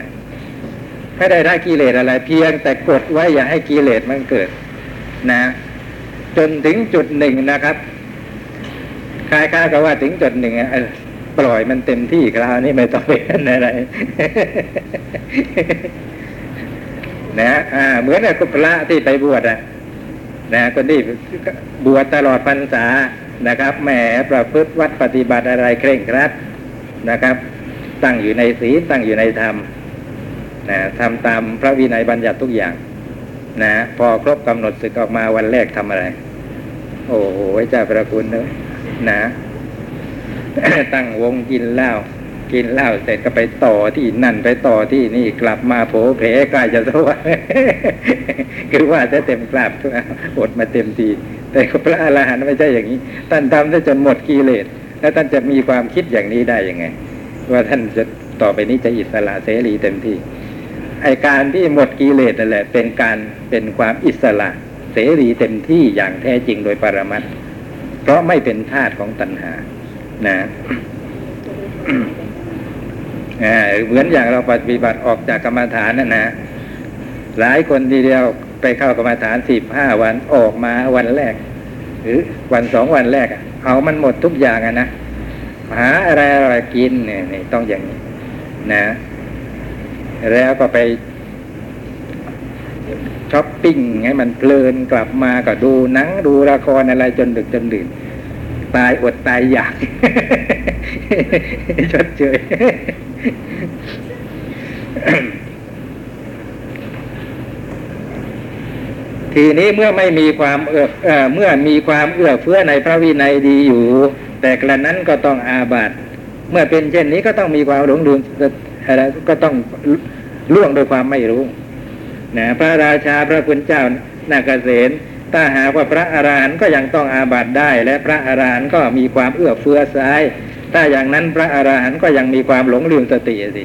Speaker 2: ไม่ได้ละกิเลสอะไร เพียงแต่กดไว้อย่าให้กิเลสมันเกิด นะ จนถึงจุดหนึ่งนะครับคล้ายๆกับว่าถึงจุดหนึ่งอะปล่อยมันเต็มที่คราวนี้ไม่ต้องเป็นอะไรนะอ่า เหมือนกับพระที่ไปบวชอะ นะคนที่บวชตลอดพรรษา นะครับแหมประพฤติวัดปฏิบัติอะไรเคร่งครัดนะครับ ตั้งอยู่ในศีลตั้งอยู่ในธรรมนะทำตามพระวินัยบัญญัติทุกอย่างนะพอครบกำหนดศึกออกมาวันแรกทำอะไร โอ้โหเจ้าประคุณเนอะนะ ตั้งวงกินเหล้า กินเหล้าเสร็จก็ไปต่อที่นั่นไปต่อที่นี่กลับมาโผเพใกล้จะสว่างคือว่าจะเต็มกราบอดมาเต็มทีแต่พระอรหันต์ไม่ใช่อย่างนี้ ท่านทำได้จนหมดกิเลสแล้วท่านจะมีความคิดอย่างนี้ได้ยังไง ว่าท่านจะต่อไปนี้จะอิสระเสรีเต็มที่ไอการที่หมดกิเลสนั่นแหละ เป็นการเป็นความอิสระเสรีเต็มที่อย่างแท้จริงโดยปรมัตถ์เพราะไม่เป็นทาสของตัณหา นะ เหมือนอย่างเราปฏิบัติออกจากกรรมฐานนั่นนะหลายคนทีเดียวไปเข้ากรรมฐานสิบห้าวันออกมาวันแรก หรือวันสองวันแรกเอามันหมดทุกอย่างอะนะหาอะไรอะไรกินเนี่ยนี่ต้องอย่างนี้ นะ แล้วก็ไปช้อปปิ้งให้มันเพลินกลับมาก็ดูหนังดูละครอะไรจนดึกจนดื่น ตายอดตายอยากชดเชยทีนี้เมื่อไม่มีความเอื้อเมื่อมีความเอื้อเฟื้อในพระวินัยดีอยู่ แต่กระนั้นก็ต้องอาบัติเมื่อเป็นเช่นนี้ก็ต้องมีความหลงลืมอะไรก็ต้องล่วงโดยความไม่รู้นะพระราชาพระคุณเจ้านาเกษต ถ้าหากว่าพระอรหันต์ก็ยังต้องอาบัติได้ และพระอรหันต์ก็มีความเอื้อเฟื้อซ้าย ถ้าอย่างนั้นพระอรหันต์ก็ยังมีความหลงลืมสติสิ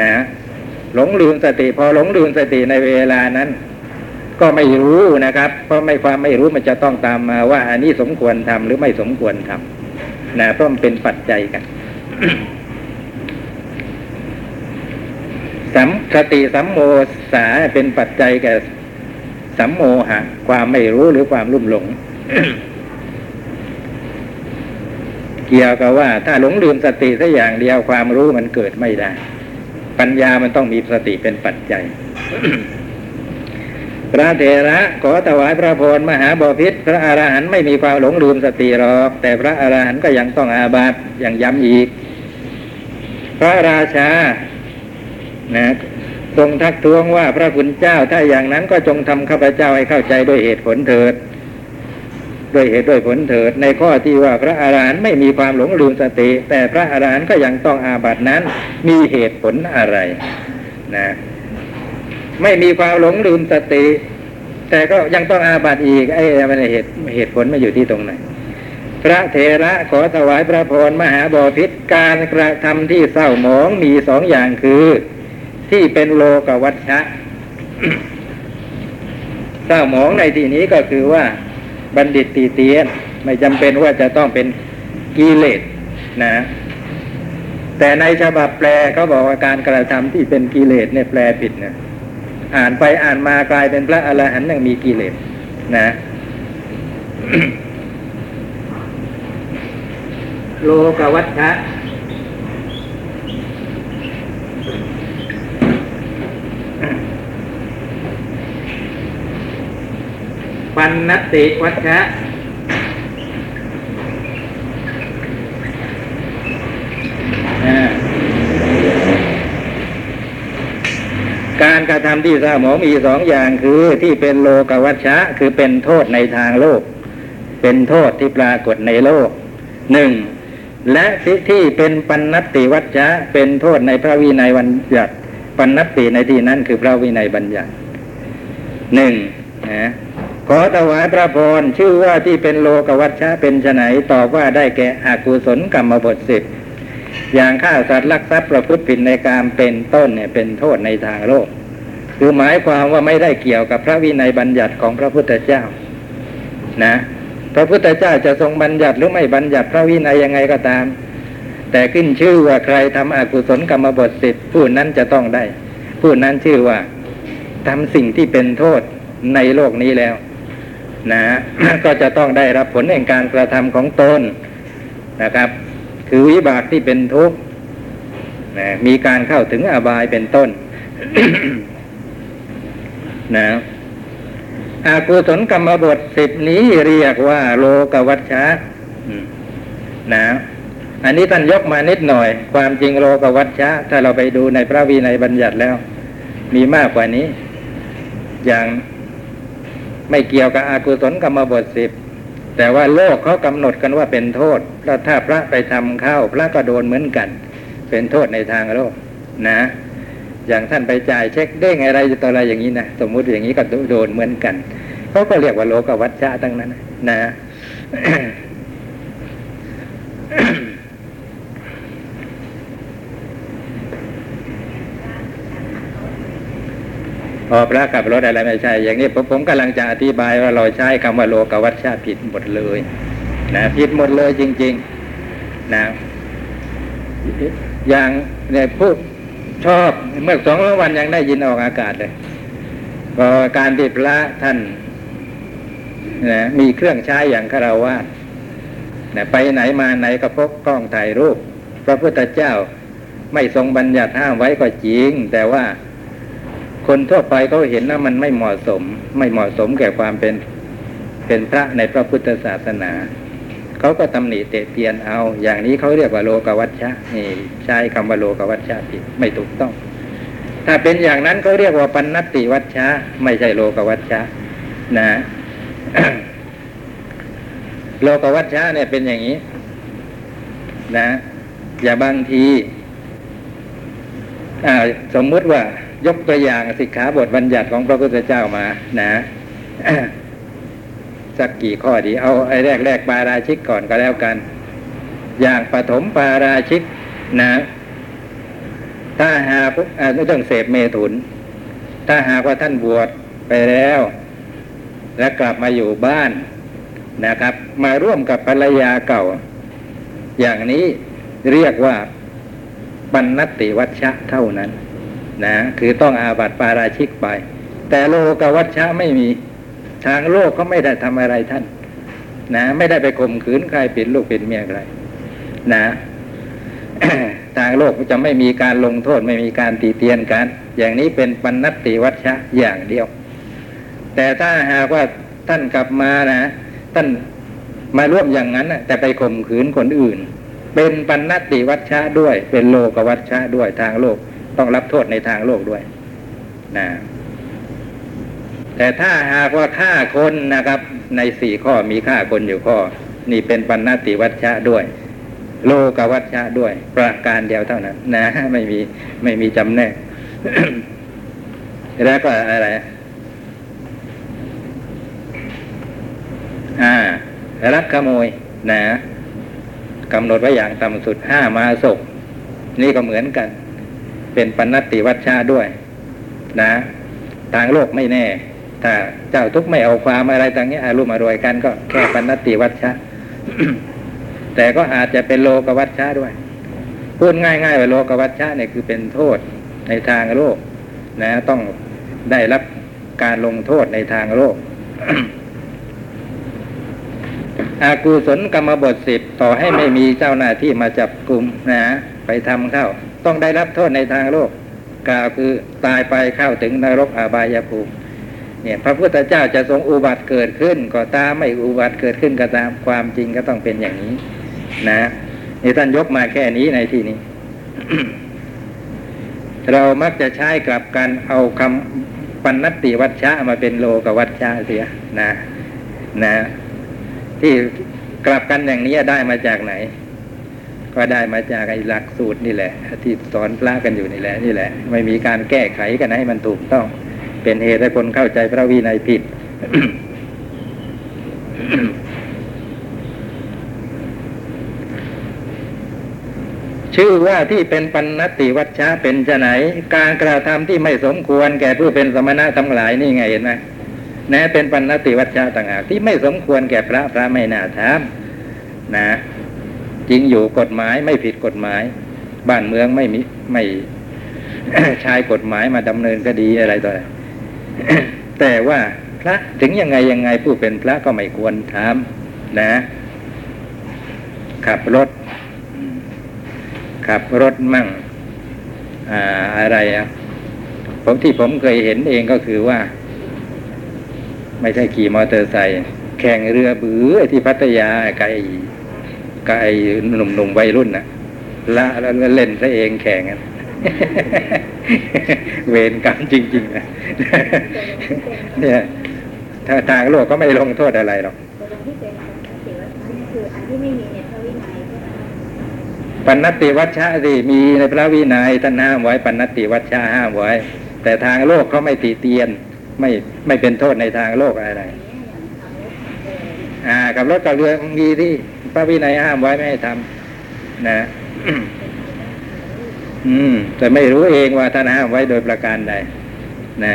Speaker 2: นะหลงลืมสติ พอหลงลืมสติในเวลานั้น ก็ไม่รู้นะครับ เพราะไม่ความไม่รู้มันจะต้องตามมาว่า อันนี้สมควรทำหรือไม่สมควรทำนะเพราะมันเป็นปัจจัยกันสัมสติสัมโมสาเป็นปัจจัยแก่ สัมโมหะ ความไม่รู้หรือความลุ่มหลง เกี่ยวกับว่า ถ้าหลงลืมสติสักอย่างเดียวความรู้มันเกิดไม่ได้ ปัญญามันต้องมีสติเป็นปัจจัยพระเถระขอถวายพระพรมหาบาพิษพระอรหันต์ไม่มีความหลงลืมสติหรอก แต่พระอรหันต์ก็ยังต้องอาบัติยังย้ำอีก พระราชานะ ทรงทักท้วงว่าพระคุณเจ้าถ้าอย่างนั้นก็จงทำข้าพเจ้าให้เข้าใจด้วยเหตุผลเถิด ด้วยเหตุด้วยผลเถิด ในข้อที่ว่าพระอาหารหันต์ไม่มีความหลงลืมสติ แต่พระอาหารหันต์ก็ยังต้องอาบัตินั้น มีเหตุผลอะไร นะ ไม่มีความหลงลืมสติ แต่ก็ยังต้องอาบัติอีกไอ้มันเหตุเหตุผลไมาอยู่ที่ตรงไหนพระเถระขอถวายพระพรมหาบอพิษการกระทำที่เศร้าหมองมีสองอย่างคือ ที่เป็นโลกวัชชะเศร้าหมองในที่นี้ก็คือว่าบัณฑิตตีเตียน ไม่จำเป็นว่าจะต้องเป็นกิเลสนะ แต่ในฉบับแปลเขาบอกว่าการกระทำที่เป็นกิเลสเนี่ยแปลผิดนะอ่านไปอ่านมากลายเป็นพระอรหันต์ยังมีกิเลสนะ โลกวัชชะ ปันนติวัชชะการกระทำที่เศร้าหมองมีสองอย่างคือที่เป็นโลกวัชชะ คือเป็นโทษในทางโลก เป็นโทษที่ปรากฏในโลกหนึ่งและที่ที่เป็นปันนติวัชชะ เป็นโทษในพระวินัยบัญญัติปันนติในที่นั้นคือพระวินัยบัญญัติหนึ่งนะ ขอถวายพระพรชื่อว่าที่เป็นโลกวัชชะเป็นไนตอบว่าได้แก่อากุศลกรรมบทสิบอย่างฆ่าสัตว์ลักทรัพย์ประพฤติผิดในการเป็นต้นเนี่ยเป็นโทษในทางโลก คือหมายความว่าไม่ได้เกี่ยวกับพระวินัยบัญญัติของพระพุทธเจ้า นะ พระพุทธเจ้าจะทรงบัญญัติหรือไม่บัญญัติพระวินัยยังไงก็ตาม แต่ขึ้นชื่อว่าใครทำอกุศลกรรมบทสิทธิ์ผู้นั้นจะต้องได้ ผู้นั้นชื่อว่าทำสิ่งที่เป็นโทษในโลกนี้แล้ว นะก็จะต้องได้รับผลแห่งการกระทำของตนนะครับ คือวิบากที่เป็นทุกข์นะมีการเข้าถึงอบายเป็นต้นนะอากุศลกรรมบทสิบนี้เรียกว่าโลกวัชชะนะอันนี้ท่านยกมานิดหน่อย ความจริงโลกวัชชะ ถ้าเราไปดูในพระวินัยบัญญัติแล้ว มีมากกว่านี้ อย่าง ไม่เกี่ยวกับอากุศลกรรมบทสิบแต่ว่าโลกเขากำหนดกันว่าเป็นโทษแล้วถ้าพระไปทำเข้าพระก็โดนเหมือนกัน เป็นโทษในทางโลกนะ อย่างท่านไปจ่ายเช็คเด้งอะไรต่ออะไรอย่างนี้นะสมมุติอย่างนี้ก็โดนเหมือนกันเขาก็เรียกว่าโลกวัชชะทั้งนั้นนะ พอพระกับรถอะไรไม่ใช่ อย่างนี้ผมผมกำลังจะอธิบายว่าเราใช้คำว่าโลกวัชชะผิดหมดเลยนะผิดหมดเลยจริง ๆ นะอย่างเนี่ยพูดชอบเมื่อสองวันยังได้ยินออกอากาศเลยพอการที่พระท่านนะมีเครื่องใช้อย่างคาราวาสนะไปไหนมาไหนก็พกกล้องถ่ายรูป พระพุทธเจ้าไม่ทรงบัญญัติห้ามไว้ก็จริง แต่ว่า คนทั่วไปเขาเห็นว่ามันไม่เหมาะสม ไม่เหมาะสมแก่ความเป็นเป็นพระในพระพุทธศาสนาเขาก็ตำหนิเตะเตียนเอา อย่างนี้เขาเรียกว่าโลกวัชชะนี่ใช้คำว่าโลกวัชชะผิดไม่ถูกต้อง ถ้าเป็นอย่างนั้นเขาเรียกว่าปันนติวัชชะไม่ใช่โลกวัชชะนะโลกวัชชะเนี่ยเป็นอย่างนี้ นะ อย่าบางทีอ่าสมมุติว่า ยกตัวอย่างสิกขาบทบัญญัติของพระพุทธเจ้ามา นะสักกี่ข้อดี เอาไอ้แรกแรกปาราชิกก่อนก็แล้วกัน อย่างปฐมปาราชิกนะ ถ้าหากไม่ต้องเสพเมถุน ถ้าหากว่าท่านบวชไปแล้ว และกลับมาอยู่บ้านนะครับ มาร่วมกับภรรยาเก่า อย่างนี้เรียกว่าปันนติวัชชะเท่านั้น นะคือต้องอาบัติปาราชิกไป แต่โลกวัชชะไม่มีทางโลกก็ไม่ได้ทำอะไรท่าน นะ ไม่ได้ไปข่มขืนใครปิดลูกปิดเมียใครนะทางโลกจะไม่มีการลงโทษไม่มีการตีเตียนกัน อย่างนี้เป็นปันนติวัชชะอย่างเดียว แต่ถ้าหากว่าท่านกลับมานะท่านมาร่วมอย่างนั้นแต่ไปข่มขืนคนอื่น เป็นปันนติวัชชะด้วย เป็นโลกวัชชะด้วยทางโลก ต้องรับโทษในทางโลกด้วยนะแต่ถ้าหากว่าฆ่าคนนะครับ ในสี่ข้อมีฆ่าคนอยู่ข้อ นี่เป็นปันนติวัชชะด้วย โลกวัชชะด้วย ประการเดียวเท่านั้น นะ ไม่มีไม่มีจำแนกแล้วก็อะไรอ่ารักขโมยนะกำหนดไว้อย่างต่ำสุดห้ามาศกนี่ก็เหมือนกัน เป็นปันนติวัชชาด้วย นะทางโลกไม่แน่ ถ้าเจ้าทุกไม่เอาความอะไรต่างเงี้ยอารุมอรวยกันก็แค่ปันนติวัชชะแต่ก็อาจจะเป็นโลกวัชชะด้วย พูดง่ายๆว่าโลกวัชชะเนี่ยคือเป็นโทษในทางโลก นะ ต้องได้รับการลงโทษในทางโลกอากุศลกรรมบทสิบต่อให้ไม่มีเจ้าหน้าที่มาจับกลุ่มนะ ไปทำเข้า ต้องได้รับโทษในทางโลกกล่าวคือตายไปเข้าถึงนรกอาบายภูมิเนี่ยพระพุทธเจ้าจะทรงอุบัติเกิดขึ้นก็ตามไม่อุบัติเกิดขึ้นก็ตามความจริงก็ต้องเป็นอย่างนี้ นะนี่ท่านยกมาแค่นี้ในที่นี้ เรามักจะใช้กลับการเอาคำปันนติวัชชะมาเป็นโลกวัชชะเสียนะ นะ ที่กลับกันอย่างนี้ได้มาจากไหน ก็ได้มาจากไอ้หลักสูตรนี่แหละ ที่สอนพระกันอยู่นี่แหละนี่แหละ ไม่มีการแก้ไขกันให้มันถูกต้อง เป็นเหตุให้คนเข้าใจพระวินัยผิดชื่อว่าที่เป็นปันนติวัชชะเป็นจะไหน การกระทำที่ไม่สมควรแก่ผู้เป็นสมณะทั้งหลายนี่ไงเห็นไหมนะเป็นปันนติวัชชะต่างหากที่ไม่สมควรแก่พระพระไม่น่าทำนะ จริงอยู่กฎหมายไม่ผิดกฎหมาย บ้านเมืองไม่มีไม่ใช้กฎหมายมาดำเนินคดีอะไรต่ออะไรแต่ว่าพระถึงยังไงยังไงผู้เป็นพระก็ไม่ควรทำนะ ขับรถ ขับรถมั่งอ่าอะไรอะผมที่ผมเคยเห็นเองก็คือว่า ไม่ใช่ขี่มอเตอร์ไซค์แข่งเรือบือที่พัทยาไกล ไกลหนุ่มๆวัยรุ่นน่ะ ละแล้วเล่นซะเองแข่งกันเวรกรรมจริงๆนะเนี่ยถ้าทางโลกก็ไม่ลงโทษอะไรหรอก
Speaker 3: ปันนที่ไม่มีในพระวินัยใช่ไหม
Speaker 2: ปัณติวัชชะสิมีในพระวินัยท่านห้ามไว้ปัณณติวัชชะห้ามไว้ แต่ทางโลกเขาไม่ตีเตียน ไม่ไม่เป็นโทษในทางโลกอะไร อ่า กับรถกับเรือมีที่ พระวินัยห้ามไว้ไม่ให้ทำนะอืมแต่ไม่รู้เองว่าท่านห้ามไว้โดยประการใดนะ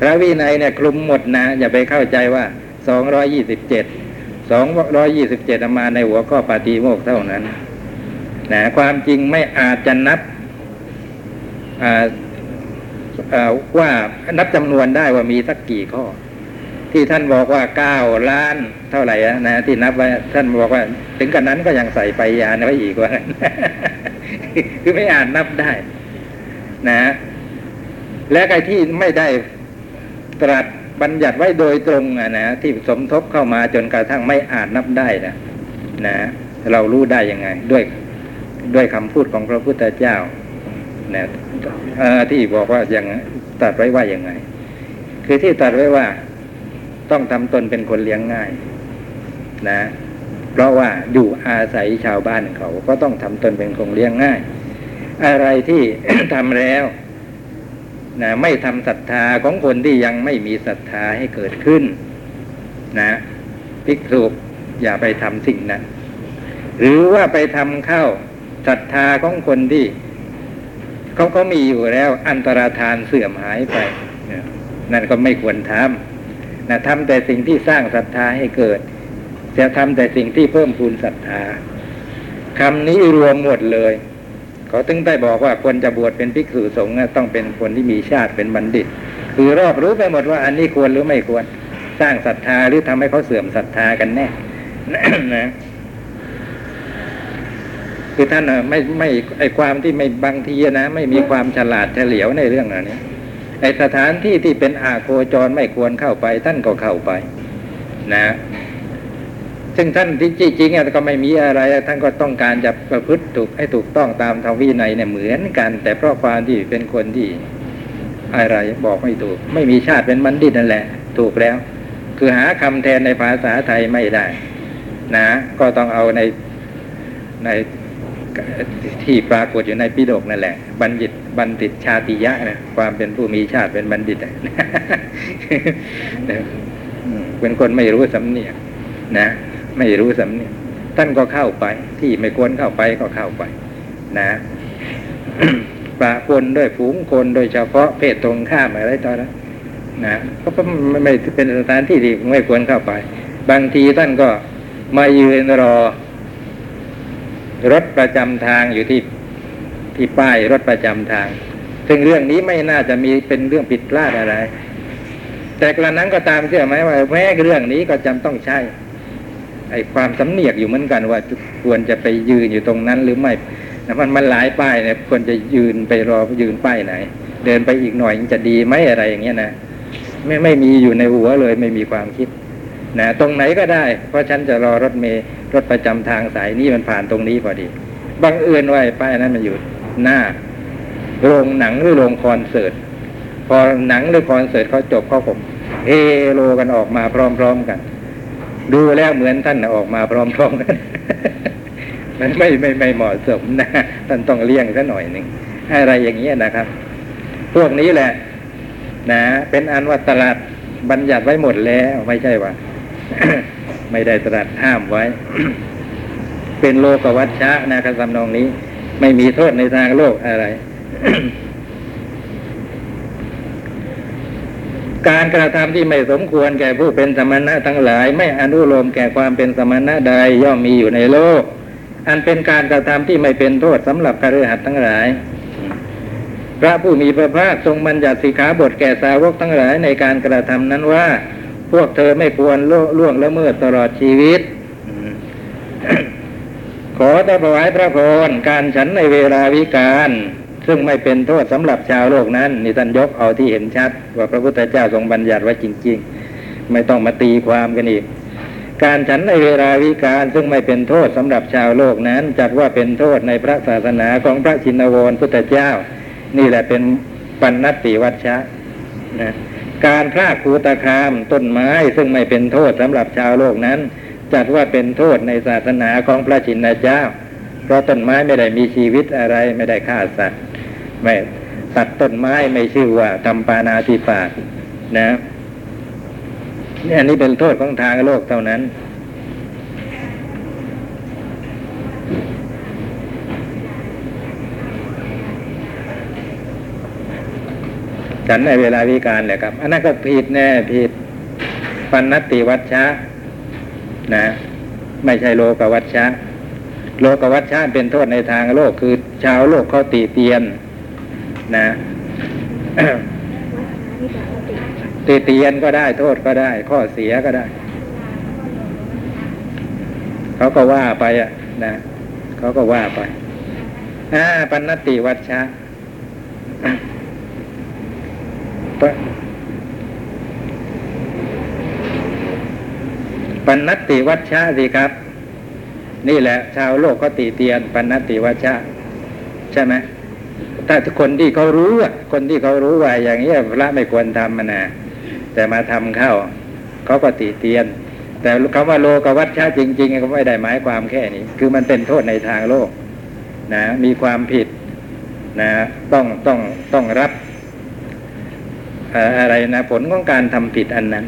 Speaker 2: พระวินัยเนี่ยคลุมหมดนะอย่าไปเข้าใจว่าสองร้อยี่สิบเจ็ดสองร้อยี่สิบเจ็ดมาในหัวข้อปาฏิโมกเท่านั้นนะความจริงไม่อาจจะนับว่านับจำนวนได้ว่ามีสักกี่ข้อ ที่ท่านบอกว่าเก้าล้านเท่าไหร่นะที่นับไว้ท่านบอกว่า ถึงกันนั้นก็ยังใส่ไปยานไว้อีกว่างั้นคือไม่อาจนับได้ นะ และไอ้ที่ไม่ได้ตรัสบัญญัติไว้โดยตรงอะนะที่สมทบเข้ามาจนกระทั่งไม่อาจนับได้นะนะเรารู้ได้ยังไง ด้วยด้วยคำพูดของพระพุทธเจ้านะที่บอกว่าอย่างตรัสไว้ว่าอย่างไง คือที่ตรัสไว้ว่า ต้องทำตนเป็นคนเลี้ยงง่าย นะ เพราะว่าอยู่อาศัยชาวบ้านเขาก็ต้องทำตนเป็นคนเลี้ยงง่าย อะไรที่ทำแล้วนะไม่ทำศรัทธาของคนที่ยังไม่มีศรัทธาให้เกิดขึ้น นะภิกษุอย่าไปทำสิ่งนั้น หรือว่าไปทำเข้าศรัทธาของคนที่เขาก็มีอยู่แล้ว อันตรธานเสื่อมหายไปนั่นก็ไม่ควรทำ นะทำแต่สิ่งที่สร้างศรัทธาให้เกิด จะทำแต่สิ่งที่เพิ่มพูนศรัทธาคำนี้รวมหมดเลย เขาถึงได้บอกว่าคนจะบวชเป็นภิกษุสงฆ์ต้องเป็นคนที่มีชาติเป็นบัณฑิต คือรอบรู้ไปหมดว่าอันนี้ควรหรือไม่ควรสร้างศรัทธาหรือทำให้เขาเสื่อมศรัทธากันแน่นะคือท่านไม่ไม่ไอความที่ไม่บางทีนะ ไม่มีความฉลาดเฉลียวในเรื่องอันนี้ อสถานที่ที่เป็นอาโคจรไม่ควรเข้าไป ท่านก็เข้าไป นะ ซึ่งท่านที่จริงๆก็ไม่มีอะไร ท่านก็ต้องการจะประพฤติถูกให้ถูกต้องตามธรรมวินัยเนี่ยเหมือนกัน แต่เพราะความที่เป็นคนที่อะไรบอกไม่ถูก ไม่มีชาติเป็นบัณฑิตนั่นแหละ ถูกแล้ว คือหาคำแทนในภาษาไทยไม่ได้ นะ ก็ต้องเอาในใน ที่ปรากฏอยู่ในปิฎกนั่นแหละ บัณฑิตบัณฑิตชาติยะนะความเป็นผู้มีชาติเป็นบัณฑิตเป็นคนไม่รู้สำเนียกนะ ไม่รู้สำเนียกท่านก็เข้าไป ที่ไม่ควรเข้าไปก็เข้าไป นะปะปนด้วยฝูงคนโดยเฉพาะเพศตรงข้ามอะไรต่ออะไรนะก็ไมไม่เป็นสถานที่ที่ไม่ควรเข้าไป บางทีท่านก็มายืนรอ รถประจำทางอยู่ที่ที่ป้ายรถประจำทาง ซึ่งเรื่องนี้ไม่น่าจะมีเป็นเรื่องผิดพลาดอะไร แต่กระนั้นก็ตามเชื่อไหมว่าแม้เรื่องนี้ก็จำต้องใช่ไอ้ความสำเนียกอยู่เหมือนกันว่าควรจะไปยืนอยู่ตรงนั้นหรือไม่นะมันมันหลายป้ายเนี่ยควรจะยืนไปรอยืนป้ายไหน เดินไปอีกหน่อยจะดีไหมอะไรอย่างเงี้ยนะไม่ไม่มีอยู่ในหัวเลยไม่มีความคิด นะตรงไหนก็ได้ เพราะฉันจะรอรถเมล์รถประจำทางสายนี้มันผ่านตรงนี้พอดีบังเอิญว่าไอ้ป้ายนั้นมันอยู่หน้าโรงหนังหรือโรงคอนเสิร์ตพอหนังหรือคอนเสิร์ตเขาจบเขาผมเฮโลกันออกมาพร้อมๆกัน ดูแล้วเหมือนท่านออกมาพร้อมๆกันมันไม่ไม่ไม่เหมาะสมนะท่านต้องเลี่ยงซะหน่อยหนึ่งอะไรอย่างเงี้ยนะครับ พวกนี้แหละ นะ เป็นอันว่าตลาดบัญญัติไว้หมดแล้วไม่ใช่ว่า ไม่ได้ตรัสห้ามไว้ เป็นโลกวัชชะนะครับสำนองนี้ ไม่มีโทษในทางโลกอะไร การกระทำที่ไม่สมควรแก่ผู้เป็นสมณะทั้งหลาย ไม่อนุโลมแก่ความเป็นสมณะใดย่อมมีอยู่ในโลก อันเป็นการกระทำที่ไม่เป็นโทษสำหรับคฤหัสถ์ทั้งหลายพระผู้มีพระภาคทรงบัญญัติสิกขาบทแก่สาวกทั้งหลายในการกระทำนั้นว่า พวกเธอไม่ควรล่วงละเมิดตลอดชีวิต ขอถวายพระพรการฉันในเวลาวิการ ซึ่งไม่เป็นโทษสำหรับชาวโลกนั้นนี่ท่านยกเอาที่เห็นชัด ว่าพระพุทธเจ้าทรงบัญญัติไว้จริง ๆ ไม่ต้องมาตีความกันอีกการฉันในเวลาวิการซึ่งไม่เป็นโทษสำหรับชาวโลกนั้น จัดว่าเป็นโทษในพระศาสนาของพระชินวรพุทธเจ้า นี่แหละเป็นปัณณติวัชชะนะ การพรากูตคามต้นไม้ซึ่งไม่เป็นโทษสำหรับชาวโลกนั้น จัดว่าเป็นโทษในศาสนาของพระชินเจ้า เพราะต้นไม้ไม่ได้มีชีวิตอะไรไม่ได้ฆ่าสัตว์ไม่ตัดต้นไม้ไม่ชื่อว่าทำปานาติปาตนะนี่อันนี้เป็นโทษของทางโลกเท่านั้น ฉันในเวลาวิการแหละครับ อันนั้นก็ผิดแน่ผิดปันนติวัชชะนะ ไม่ใช่โลกวัชชะ โลกวัชชะเป็นโทษในทางโลกคือชาวโลกเขาตีเตียน นะตีเตียนก็ได้โทษก็ได้ ข้อเสียก็ได้ เขาก็ว่าไปอะ นะเขาก็ว่าไปอ่าปันนติวัชชะ ปันนติวัชชะสิครับ นี่แหละ ชาวโลกเขาตีเตียน ปันนติวัชชะใช่ไหมถ้าคนที่เขารู้คนที่เขารู้ว่าอย่างนี้พระไม่ควรทำมันนะแต่มาทำเข้าเขาก็ตีเตียน แต่คำว่าโลกวัชชะจริงๆก็ไม่ได้หมายความแค่นี้ คือมันเป็นโทษในทางโลก นะ มีความผิดนะ ต้องต้องต้องรับ อะไรนะ ผลของการทำผิดอันนั้น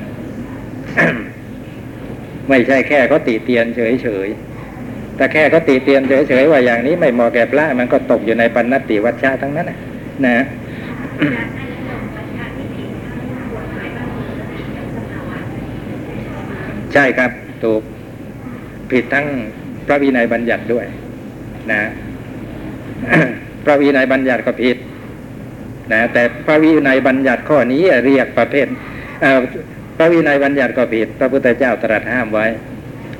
Speaker 2: ไม่ใช่แค่เขาติเตียนเฉยๆแต่แค่เขาติเตียนเฉยๆว่าอย่างนี้ไม่เหมาะแก่พระมันก็ตกอยู่ในปัณติวัชชะทั้งนั้นนะนะใช่ครับถูกผิดทั้งพระวินัยบัญญัติด้วย นะ พระวินัยบัญญัติก็ผิด นะแต่พระวินัยบัญญัติข้อนี้เรียกประเภทพระวินัยบัญญัติก็ผิด พระพุทธเจ้าตรัสห้ามไว้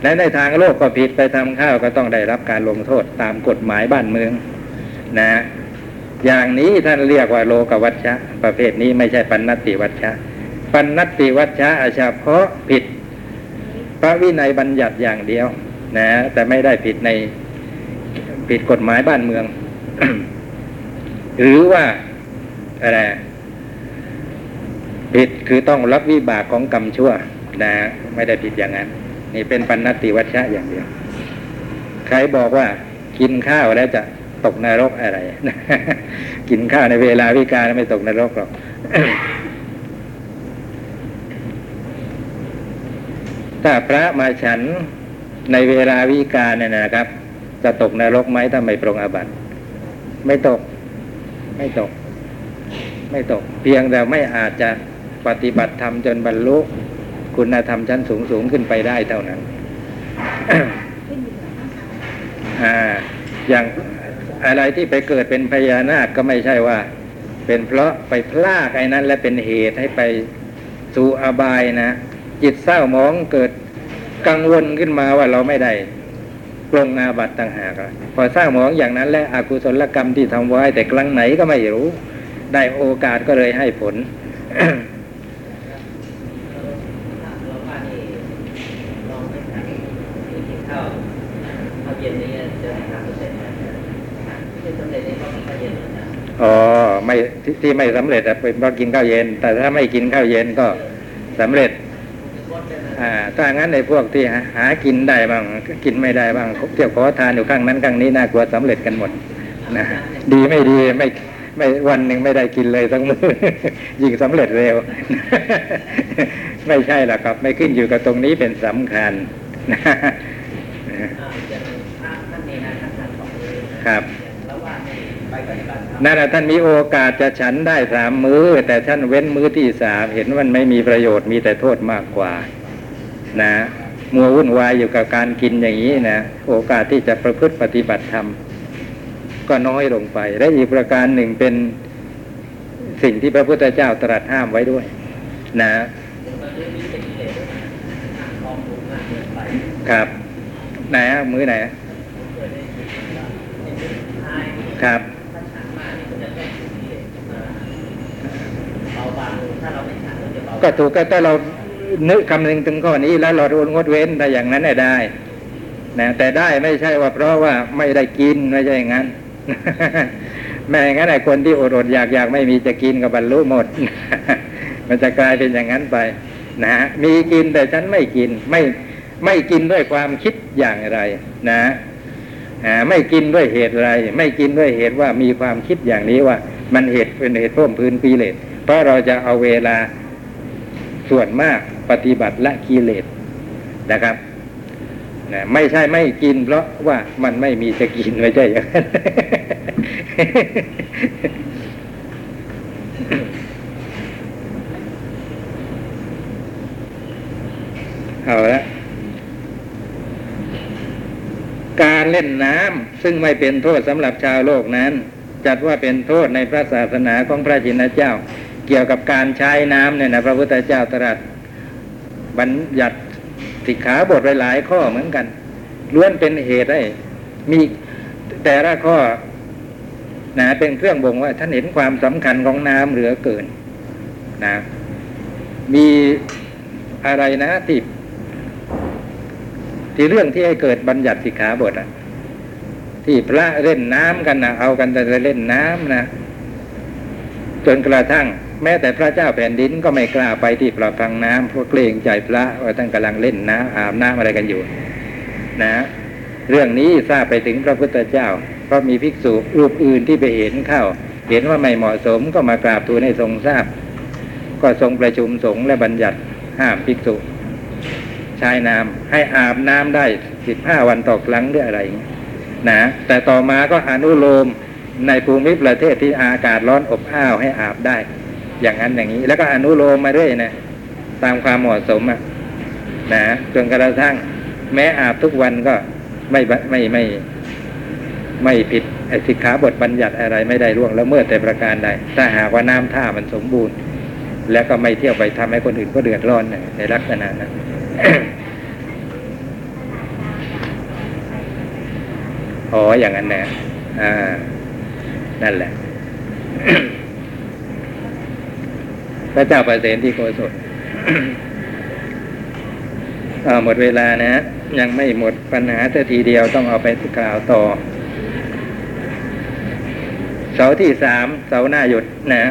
Speaker 2: และในทางโลกก็ผิดไปทำข้าวก็ต้องได้รับการลงโทษตามกฎหมายบ้านเมือง นะ อย่างนี้ท่านเรียกว่าโลกวัชชะ ประเภทนี้ไม่ใช่ปัณณติวัชชะ ปัณณติวัชชะเฉพาะผิด พระวินัยบัญญัติอย่างเดียว นะ แต่ไม่ได้ผิดในผิดกฎหมายบ้านเมือง หรือว่า อะไรผิดคือต้องรับวิบากของกรรมชั่ว นะไม่ได้ผิดอย่างนั้น นี่เป็นปัณติวัชชะอย่างเดียว ใครบอกว่ากินข้าวแล้วจะตกนรกอะไร กินข้าวในเวลาวิกาลไม่ตกนรกหรอกถ้าพระมาฉันในเวลาวิกาลเนี่ยนะครับ จะตกนรกไหมถ้าไม่ปรงอาบัติ ไม่ตก ไม่ตก ไม่ตก เพียงแต่ไม่อาจจะปฏิบัติธรรมจนบรรลุคุณธรรมชั้นสูงสูงขึ้นไปได้เท่านั้น
Speaker 3: อยู่กับต้องการ
Speaker 2: อ่าอย่างอะไรที่ไปเกิดเป็นพญานาคก็ไม่ใช่ว่า เป็นเพราะไปพลากไอ้นั้น และเป็นเหตุให้ไปสู่อบายนะจิตเศร้ามองเกิดกังวลขึ้นมาว่าเราไม่ได้ปรงอาบัตต่างหากพอเศร้ามองอย่างนั้นและอกุศลกรรมที่ทำไว้แต่ครั้งไหนก็ไม่รู้ ได้โอกาสก็เลยให้ผล
Speaker 4: เราว่านี่ลองไม่ทันกินข้าวข้าวเย็นนี้จะทำเสร็จไหมที่สำเร็จนี่ก็มีข้าวเย็นแล้วนะ
Speaker 2: อ๋อไม่ที่ที่ไม่สำเร็จอะเป็นเพราะกินข้าวเย็น แต่ถ้าไม่กินข้าวเย็นก็สำเร็จ อ่าถ้างั้นในพวกที่หาหากินได้บ้างก็กินไม่ได้บ้างเที่ยวขอทานอยู่ข้างนั้นข้างนี้น่ากลัวสำเร็จกันหมดนะดีไม่ดีไม่ ไม่วันหนึ่งไม่ได้กินเลยสักมือยิ่งสำเร็จเร็ว ไม่ใช่หรอกครับ ไม่ขึ้นอยู่กับตรงนี้เป็นสำคัญนะ
Speaker 4: ครับนั่
Speaker 2: นแหละท่านมีโอกาสจะฉันได้สามมือ้อ แต่ท่านเว้นมื้อที่สามเห็นว่ามันไม่มีประโยชน์มีแต่โทษมากกว่า นะมัววุ่นวายอยู่กับการกินอย่างนี้นะโอกาสที่จะประพฤติปฏิบัติธรรม ก็น้อยลงไป และอีกประการหนึ่งเป็นสิ่งที่พระพุทธเจ้าตรัสห้ามไว้ด้วย นะครับไหนมือไหนะ
Speaker 4: ค
Speaker 2: รับ
Speaker 4: ก็ถูก
Speaker 2: ก็ถ้าเรานึกคำนึงถึงข้อนี้แล้วเรางดเว้นแต่อย่างนั้นได้นะแต่ได้ไม่ใช่ว่าเพราะว่าไม่ได้กินไม่ใช่อย่างนั้น แม่งั้นไอ้คนที่อดอดอยากอยากไม่มีจะกินกับรรลุหมด มันจะกลายเป็นอย่างนั้นไป นะมีกินแต่ฉันไม่กิน ไม่ไม่กินด้วยความคิดอย่างไร นะไม่กินด้วยเหตุอะไร ไม่กินด้วยเหตุว่ามีความคิดอย่างนี้ว่า มันเหตุเป็นเหตุเพิ่มพื้นกิเลสเพราะเราจะเอาเวลาส่วนมากปฏิบัติละกิเลสนะครับ นะไม่ใช่ไม่กิน เพราะว่ามันไม่มีจะกินไม่ใช่อย่างนั้นเอาละการเล่นน้ำซึ่งไม่เป็นโทษสำหรับชาวโลกนั้น จัดว่าเป็นโทษในพระศาสนาของพระจินเจ้า เกี่ยวกับการใช้น้ำเนี่ยนะพระพุทธเจ้าตรัสบัญญัติ สิกขาบทหลายข้อเหมือนกันล้วนเป็นเหตุให้มีแต่ละข้อนะเป็นเครื่องบ่งว่า ท่านเห็นความสำคัญของน้ำเหลือเกินนะมีอะไรนะที่ที่เรื่องที่ให้เกิดบัญญัติสิกขาบทอะที่พระเล่นน้ำกันนะเอากันแต่จะเล่นน้ำนะจนกระทั่ง แม้แต่พระเจ้าแผ่นดินก็ไม่กล้าไปที่ประพังน้ำเพราะเกรงใจพระว่าท่านกำลังเล่นน้ำอาบน้ำอะไรกันอยู่ นะ เรื่องนี้ทราบไปถึงพระพุทธเจ้า เพราะมีภิกษุรูปอื่นที่ไปเห็นเข้า เห็นว่าไม่เหมาะสมก็มากราบทูลให้ทรงทราบ ก็ทรงประชุมสงฆ์และบัญญัติห้ามภิกษุชายน้ำให้อาบน้ำได้สิบห้าวันต่อครั้งหรืออะไรนะแต่ต่อมาก็อนุโลมในภูมิประเทศที่อากาศร้อนอบอ้าวให้อาบได้ อย่างนั้นอย่างนี้ แล้วก็อนุโลมมาเรื่อยนะ ตามความเหมาะสมอะนะจนกระทั่ง แม้อาบทุกวันก็ไม่ไม่ไม่ไม่ผิดไอสิกขาบทบัญญัติอะไรไม่ได้ล่วงและเมิดแต่ประการใดถ้าหากว่าน้ำท่ามันสมบูรณ์ แล้วก็ไม่เที่ยวไปทำให้คนอื่นก็เดือดร้อนนะในลักษณะนั้นอ๋ออย่างนั้นนะอ่านั่นแหละ พระเจ้าประเสนที่โกศล
Speaker 4: ก
Speaker 2: เอาหมดเวลานะฮะยังไม่หมดปัญหาแต่ทีเดียวต้องเอาไปกล่าวต่อ เสาที่สามเสาหน้าหยุดนะ